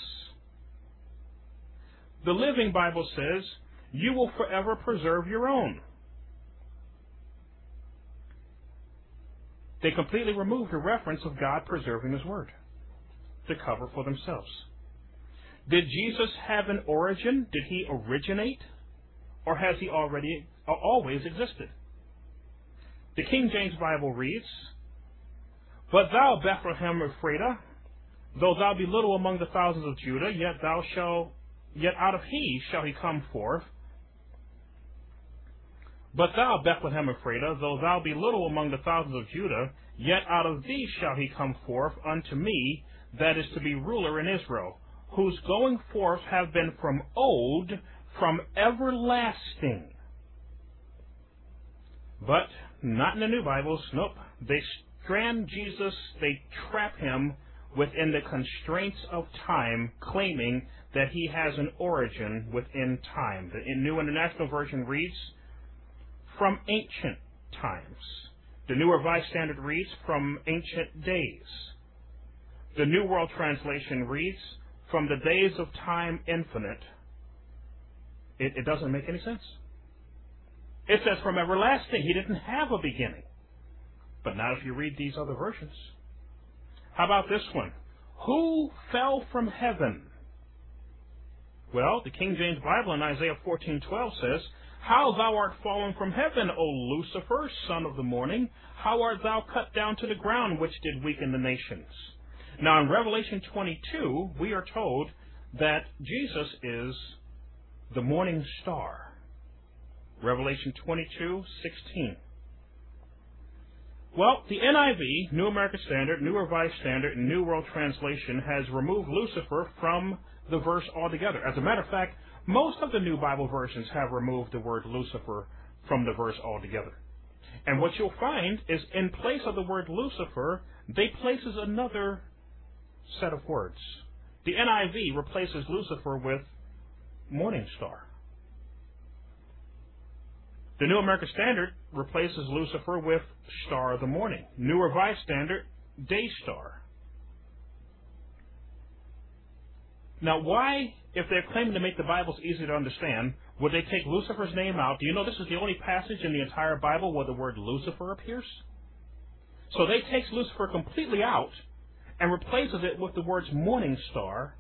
The Living Bible says, You will forever preserve your own. They completely removed the reference of God preserving His Word to cover for themselves. Did Jesus have an origin? Did He originate? or has he already always existed? The King James Bible reads, But thou, Bethlehem Ephratah, though thou be little among the thousands of Judah, yet thou shalt, yet out of he shall he come forth. But thou, Bethlehem Ephratah, though thou be little among the thousands of Judah, yet out of thee shall he come forth unto me, that is to be ruler in Israel, whose going forth have been from old, from everlasting. But not in the new Bibles. Nope. They strand Jesus, they trap him within the constraints of time, claiming that he has an origin within time. The New International Version reads, from ancient times. The New Revised Standard reads, from ancient days. The New World Translation reads, from the days of time infinite it, it doesn't make any sense. It says from everlasting. He didn't have a beginning. But not if you read these other versions. How about this one? Who fell from heaven? Well, the King James Bible in Isaiah 14:12 says, How thou art fallen from heaven, O Lucifer, son of the morning! How art thou cut down to the ground, which did weaken the nations? Now, in Revelation 22, we are told that Jesus is the morning star. Revelation 22:16. Well, the NIV, New American Standard, New Revised Standard, and New World Translation has removed Lucifer from the verse altogether. As a matter of fact, most of the New Bible versions have removed the word Lucifer from the verse altogether. And what you'll find is in place of the word Lucifer, they places another set of words. The NIV replaces Lucifer with morning star. The New American Standard replaces Lucifer with star of the morning. New Revised Standard, day star. Now, why, if they're claiming to make the Bibles easy to understand, would they take Lucifer's name out? Do you know this is the only passage in the entire Bible where the word Lucifer appears? So they takes Lucifer completely out and replaces it with the words morning star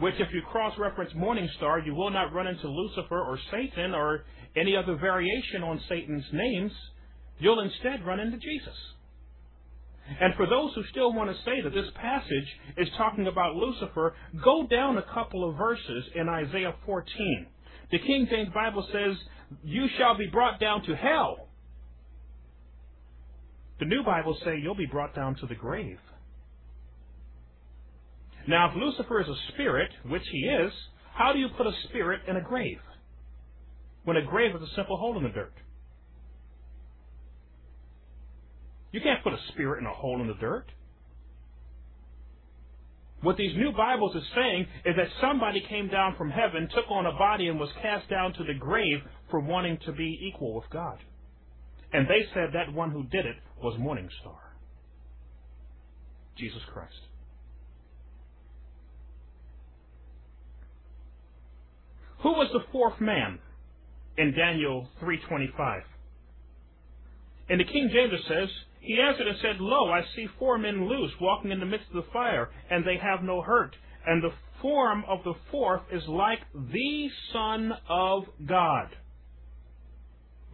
which if you cross-reference morning star, you will not run into Lucifer or Satan or any other variation on Satan's names. You'll instead run into Jesus. And for those who still want to say that this passage is talking about Lucifer, go down a couple of verses in Isaiah 14. The King James Bible says, You shall be brought down to hell. The New Bible say you'll be brought down to the grave. Now, if Lucifer is a spirit, which he is, how do you put a spirit in a grave? When a grave is a simple hole in the dirt. You can't put a spirit in a hole in the dirt. What these new Bibles is saying is that somebody came down from heaven, took on a body, and was cast down to the grave for wanting to be equal with God. And they said that one who did it was Morning Star. Jesus Christ. Who was the fourth man in Daniel 3:25? And the King James says, He answered and said, Lo, I see four men loose, walking in the midst of the fire, and they have no hurt. And the form of the fourth is like the Son of God.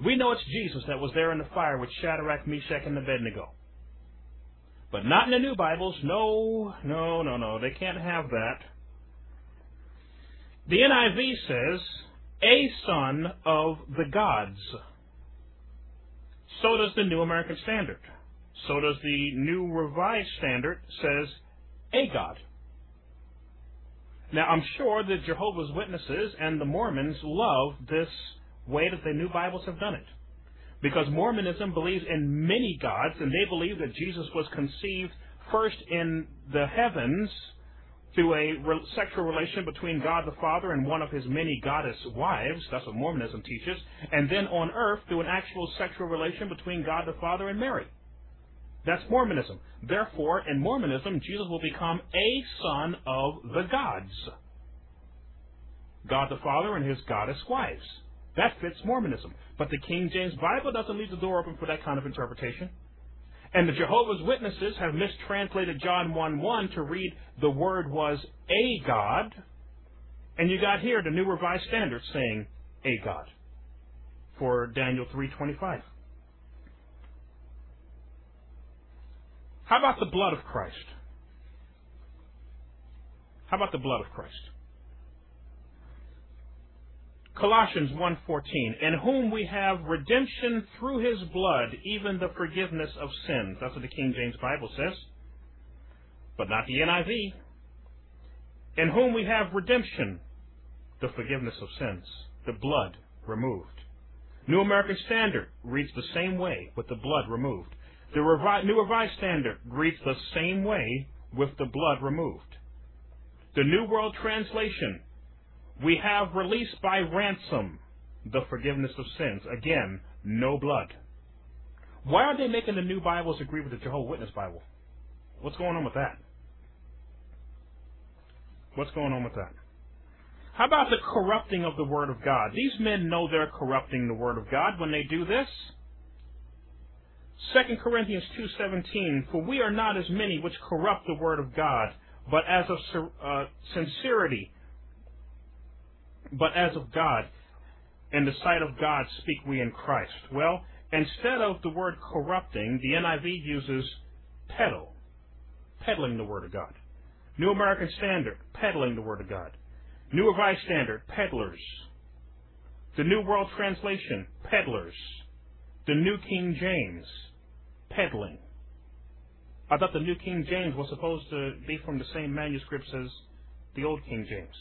We know it's Jesus that was there in the fire with Shadrach, Meshach, and Abednego. But not in the new Bibles. No, no, no, no. They can't have that. The NIV says, a son of the gods. So does the New American Standard. So does the New Revised Standard says a God. Now, I'm sure the Jehovah's Witnesses and the Mormons love this way that the New Bibles have done it. Because Mormonism believes in many gods, and they believe that Jesus was conceived first in the heavens through a sexual relation between God the Father and one of his many goddess wives. That's what Mormonism teaches. And then on earth through an actual sexual relation between God the Father and Mary. That's Mormonism. Therefore, in Mormonism, Jesus will become a son of the gods. God the Father and his goddess wives. That fits Mormonism. But the King James Bible doesn't leave the door open for that kind of interpretation. And the Jehovah's Witnesses have mistranslated John 1 1 to read the word was a God. And you got here the New Revised Standard saying a God for Daniel 3.25. How about the blood of Christ? How about the blood of Christ? Colossians 1:14, in whom we have redemption through his blood, even the forgiveness of sins. That's what the King James Bible says. But not the NIV. In whom we have redemption, the forgiveness of sins, the blood removed. New American Standard reads the same way with the blood removed. The Revi- New Revised Standard reads the same way with the blood removed. The New World Translation we have released by ransom the forgiveness of sins. Again, no blood. Why are they making the new Bibles agree with the Jehovah Witness Bible? What's going on with that? What's going on with that? How about the corrupting of the Word of God? These men know they're corrupting the Word of God when they do this. 2 Corinthians 2.17, For we are not as many which corrupt the Word of God, but as of uh, sincerity but as of God. in the sight of God speak we in Christ? Well, instead of the word corrupting, the NIV uses peddle, peddling the Word of God. New American Standard, peddling the Word of God. New Revised Standard, peddlers. The New World Translation, peddlers. The New King James, peddling. I thought the New King James was supposed to be from the same manuscripts as the Old King James.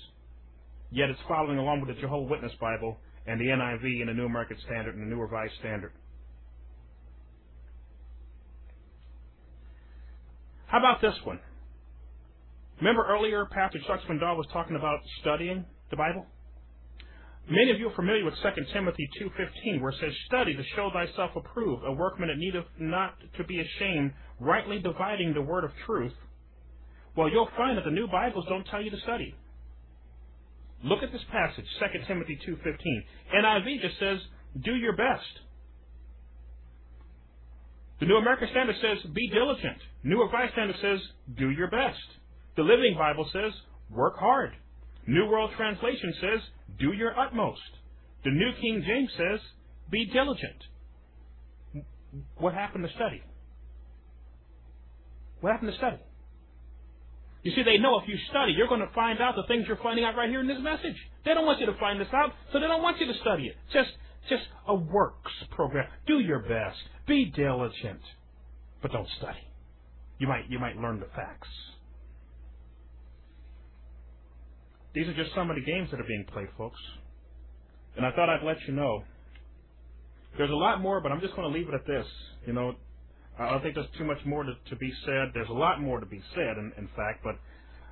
Yet it's following along with the Jehovah Witness Bible and the NIV and the New American Standard and the New Revised Standard. How about this one? Remember earlier, Pastor Chuck Swindoll was talking about studying the Bible? Many of you are familiar with 2 Timothy 2.15, where it says, Study to show thyself approved, a workman that needeth not to be ashamed, rightly dividing the word of truth. Well, you'll find that the new Bibles don't tell you to study. Look at this passage, 2 Timothy 2.15. NIV just says, do your best. The New American Standard says, be diligent. New Revised Standard says, do your best. The Living Bible says, work hard. New World Translation says, do your utmost. The New King James says, be diligent. What happened to study? What happened to study? You see, they know if you study, you're going to find out the things you're finding out right here in this message. They don't want you to find this out, so they don't want you to study it. Just, just a works program. Do your best. Be diligent, but don't study. You might, you might learn the facts. These are just some of the games that are being played, folks. And I thought I'd let you know. There's a lot more, but I'm just going to leave it at this. You know, I don't think there's too much more to, to be said. There's a lot more to be said, in, in fact, but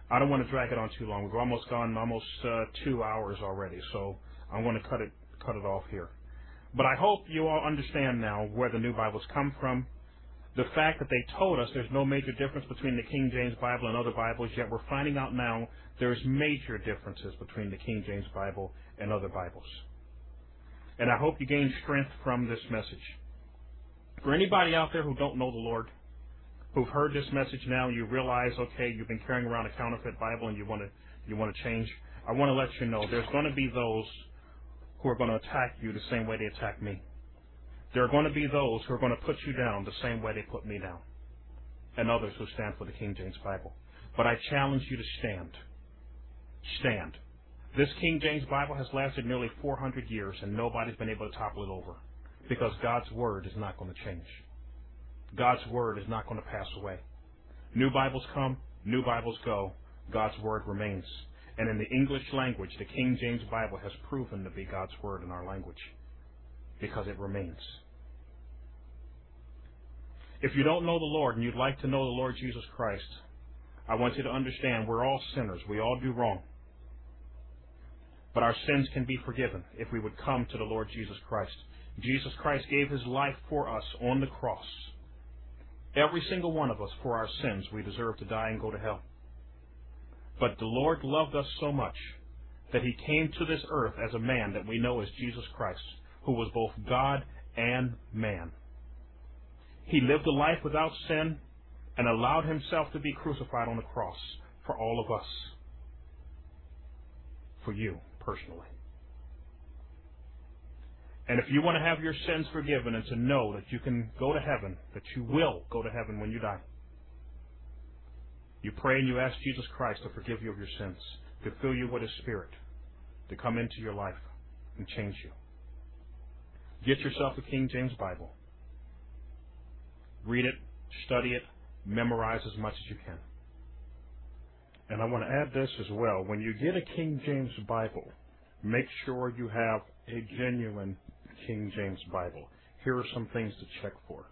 I don't want to drag it on too long. We've almost gone almost uh, two hours already, so I'm going to cut it cut it off here. But I hope you all understand now where the new Bibles come from. The fact that they told us there's no major difference between the King James Bible and other Bibles, yet we're finding out now there's major differences between the King James Bible and other Bibles. And I hope you gain strength from this message. For anybody out there who don't know the Lord, who've heard this message now, you realize, okay, you've been carrying around a counterfeit Bible and you want to you want to change. I want to let you know there's going to be those who are going to attack you the same way they attack me. There are going to be those who are going to put you down the same way they put me down, and others who stand for the King James Bible. But I challenge you to stand. Stand. This King James Bible has lasted nearly 400 years, and nobody's been able to topple it over because God's Word is not going to change. God's Word is not going to pass away. New Bibles come, new Bibles go. God's Word remains. And in the English language, the King James Bible has proven to be God's Word in our language because it remains. If you don't know the Lord and you'd like to know the Lord Jesus Christ, I want you to understand we're all sinners. We all do wrong. But our sins can be forgiven if we would come to the Lord Jesus Christ. Jesus Christ gave his life for us on the cross. Every single one of us, for our sins, we deserve to die and go to hell. But the Lord loved us so much that he came to this earth as a man that we know as Jesus Christ, who was both God and man. He lived a life without sin and allowed himself to be crucified on the cross for all of us. For you, personally. And if you want to have your sins forgiven and to know that you can go to heaven, that you will go to heaven when you die, you pray and you ask Jesus Christ to forgive you of your sins, to fill you with His Spirit, to come into your life and change you. Get yourself a King James Bible. Read it, study it, memorize as much as you can. And I want to add this as well. When you get a King James Bible, make sure you have a genuine King James Bible. Here are some things to check for.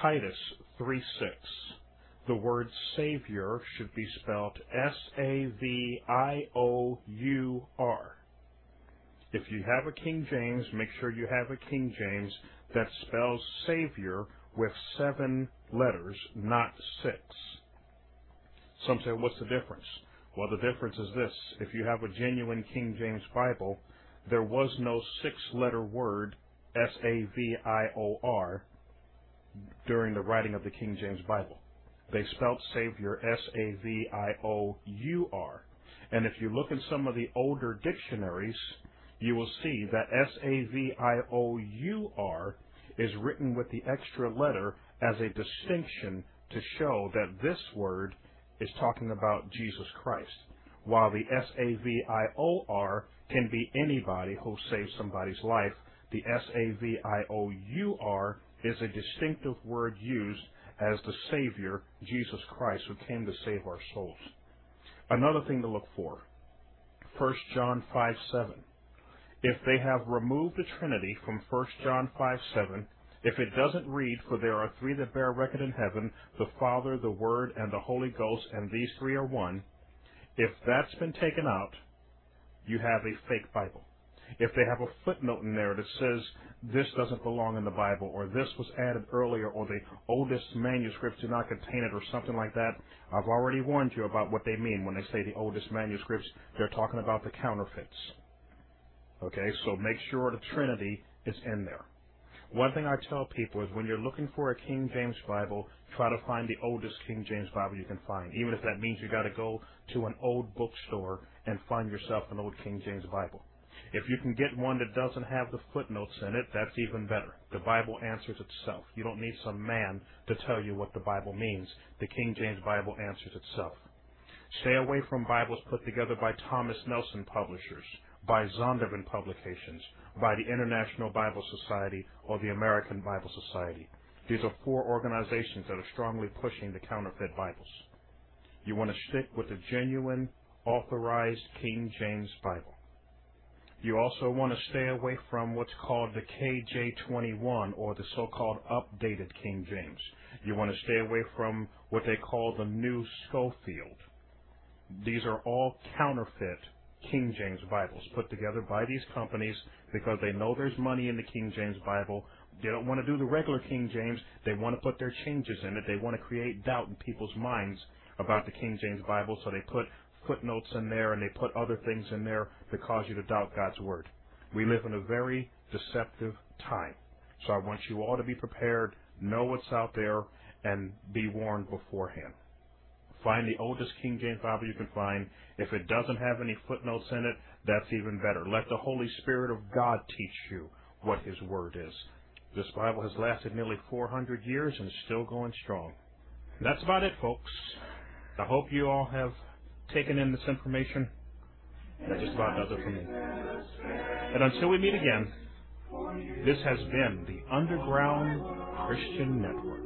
Titus 3 6. The word Savior should be spelled S A V I O U R. If you have a King James, make sure you have a King James that spells Savior with seven letters, not six. Some say, what's the difference? Well, the difference is this. If you have a genuine King James Bible, there was no six letter word, S A V I O R, during the writing of the King James Bible. They spelt Savior S A V I O U R. And if you look in some of the older dictionaries, you will see that S-A-V-I-O-U-R is written with the extra letter as a distinction to show that this word is talking about Jesus Christ, while the S-A-V-I-O-R can be anybody who saves somebody's life. The S-A-V-I-O-U-R is a distinctive word used as the Savior, Jesus Christ, who came to save our souls. Another thing to look for, 1 John 5 7. If they have removed the Trinity from 1 John 5 7, if it doesn't read, for there are three that bear record in heaven, the Father, the Word, and the Holy Ghost, and these three are one, if that's been taken out, you have a fake Bible. If they have a footnote in there that says this doesn't belong in the Bible, or this was added earlier, or the oldest manuscripts do not contain it, or something like that, I've already warned you about what they mean when they say the oldest manuscripts. They're talking about the counterfeits. Okay, so make sure the Trinity is in there. One thing I tell people is when you're looking for a King James Bible, try to find the oldest King James Bible you can find, even if that means you got to go to an old bookstore and find yourself an old King James Bible. If you can get one that doesn't have the footnotes in it, that's even better. The Bible answers itself. You don't need some man to tell you what the Bible means. The King James Bible answers itself. Stay away from Bibles put together by Thomas Nelson Publishers, by Zondervan Publications, by the International Bible Society, or the American Bible Society. These are four organizations that are strongly pushing the counterfeit Bibles. You want to stick with the genuine, authorized King James Bible. You also want to stay away from what's called the KJ21 or the so-called updated King James. You want to stay away from what they call the New Scofield. These are all counterfeit King James Bibles put together by these companies because they know there's money in the King James Bible. They don't want to do the regular King James. They want to put their changes in it. They want to create doubt in people's minds about the King James Bible, so they put footnotes in there and they put other things in there to cause you to doubt God's Word. We live in a very deceptive time. So I want you all to be prepared, know what's out there, and be warned beforehand. Find the oldest King James Bible you can find. If it doesn't have any footnotes in it, that's even better. Let the Holy Spirit of God teach you what His Word is. This Bible has lasted nearly 400 years and is still going strong. That's about it, folks. I hope you all have taken in this information. That just about does it for me. And until we meet again, this has been the Underground Christian Network.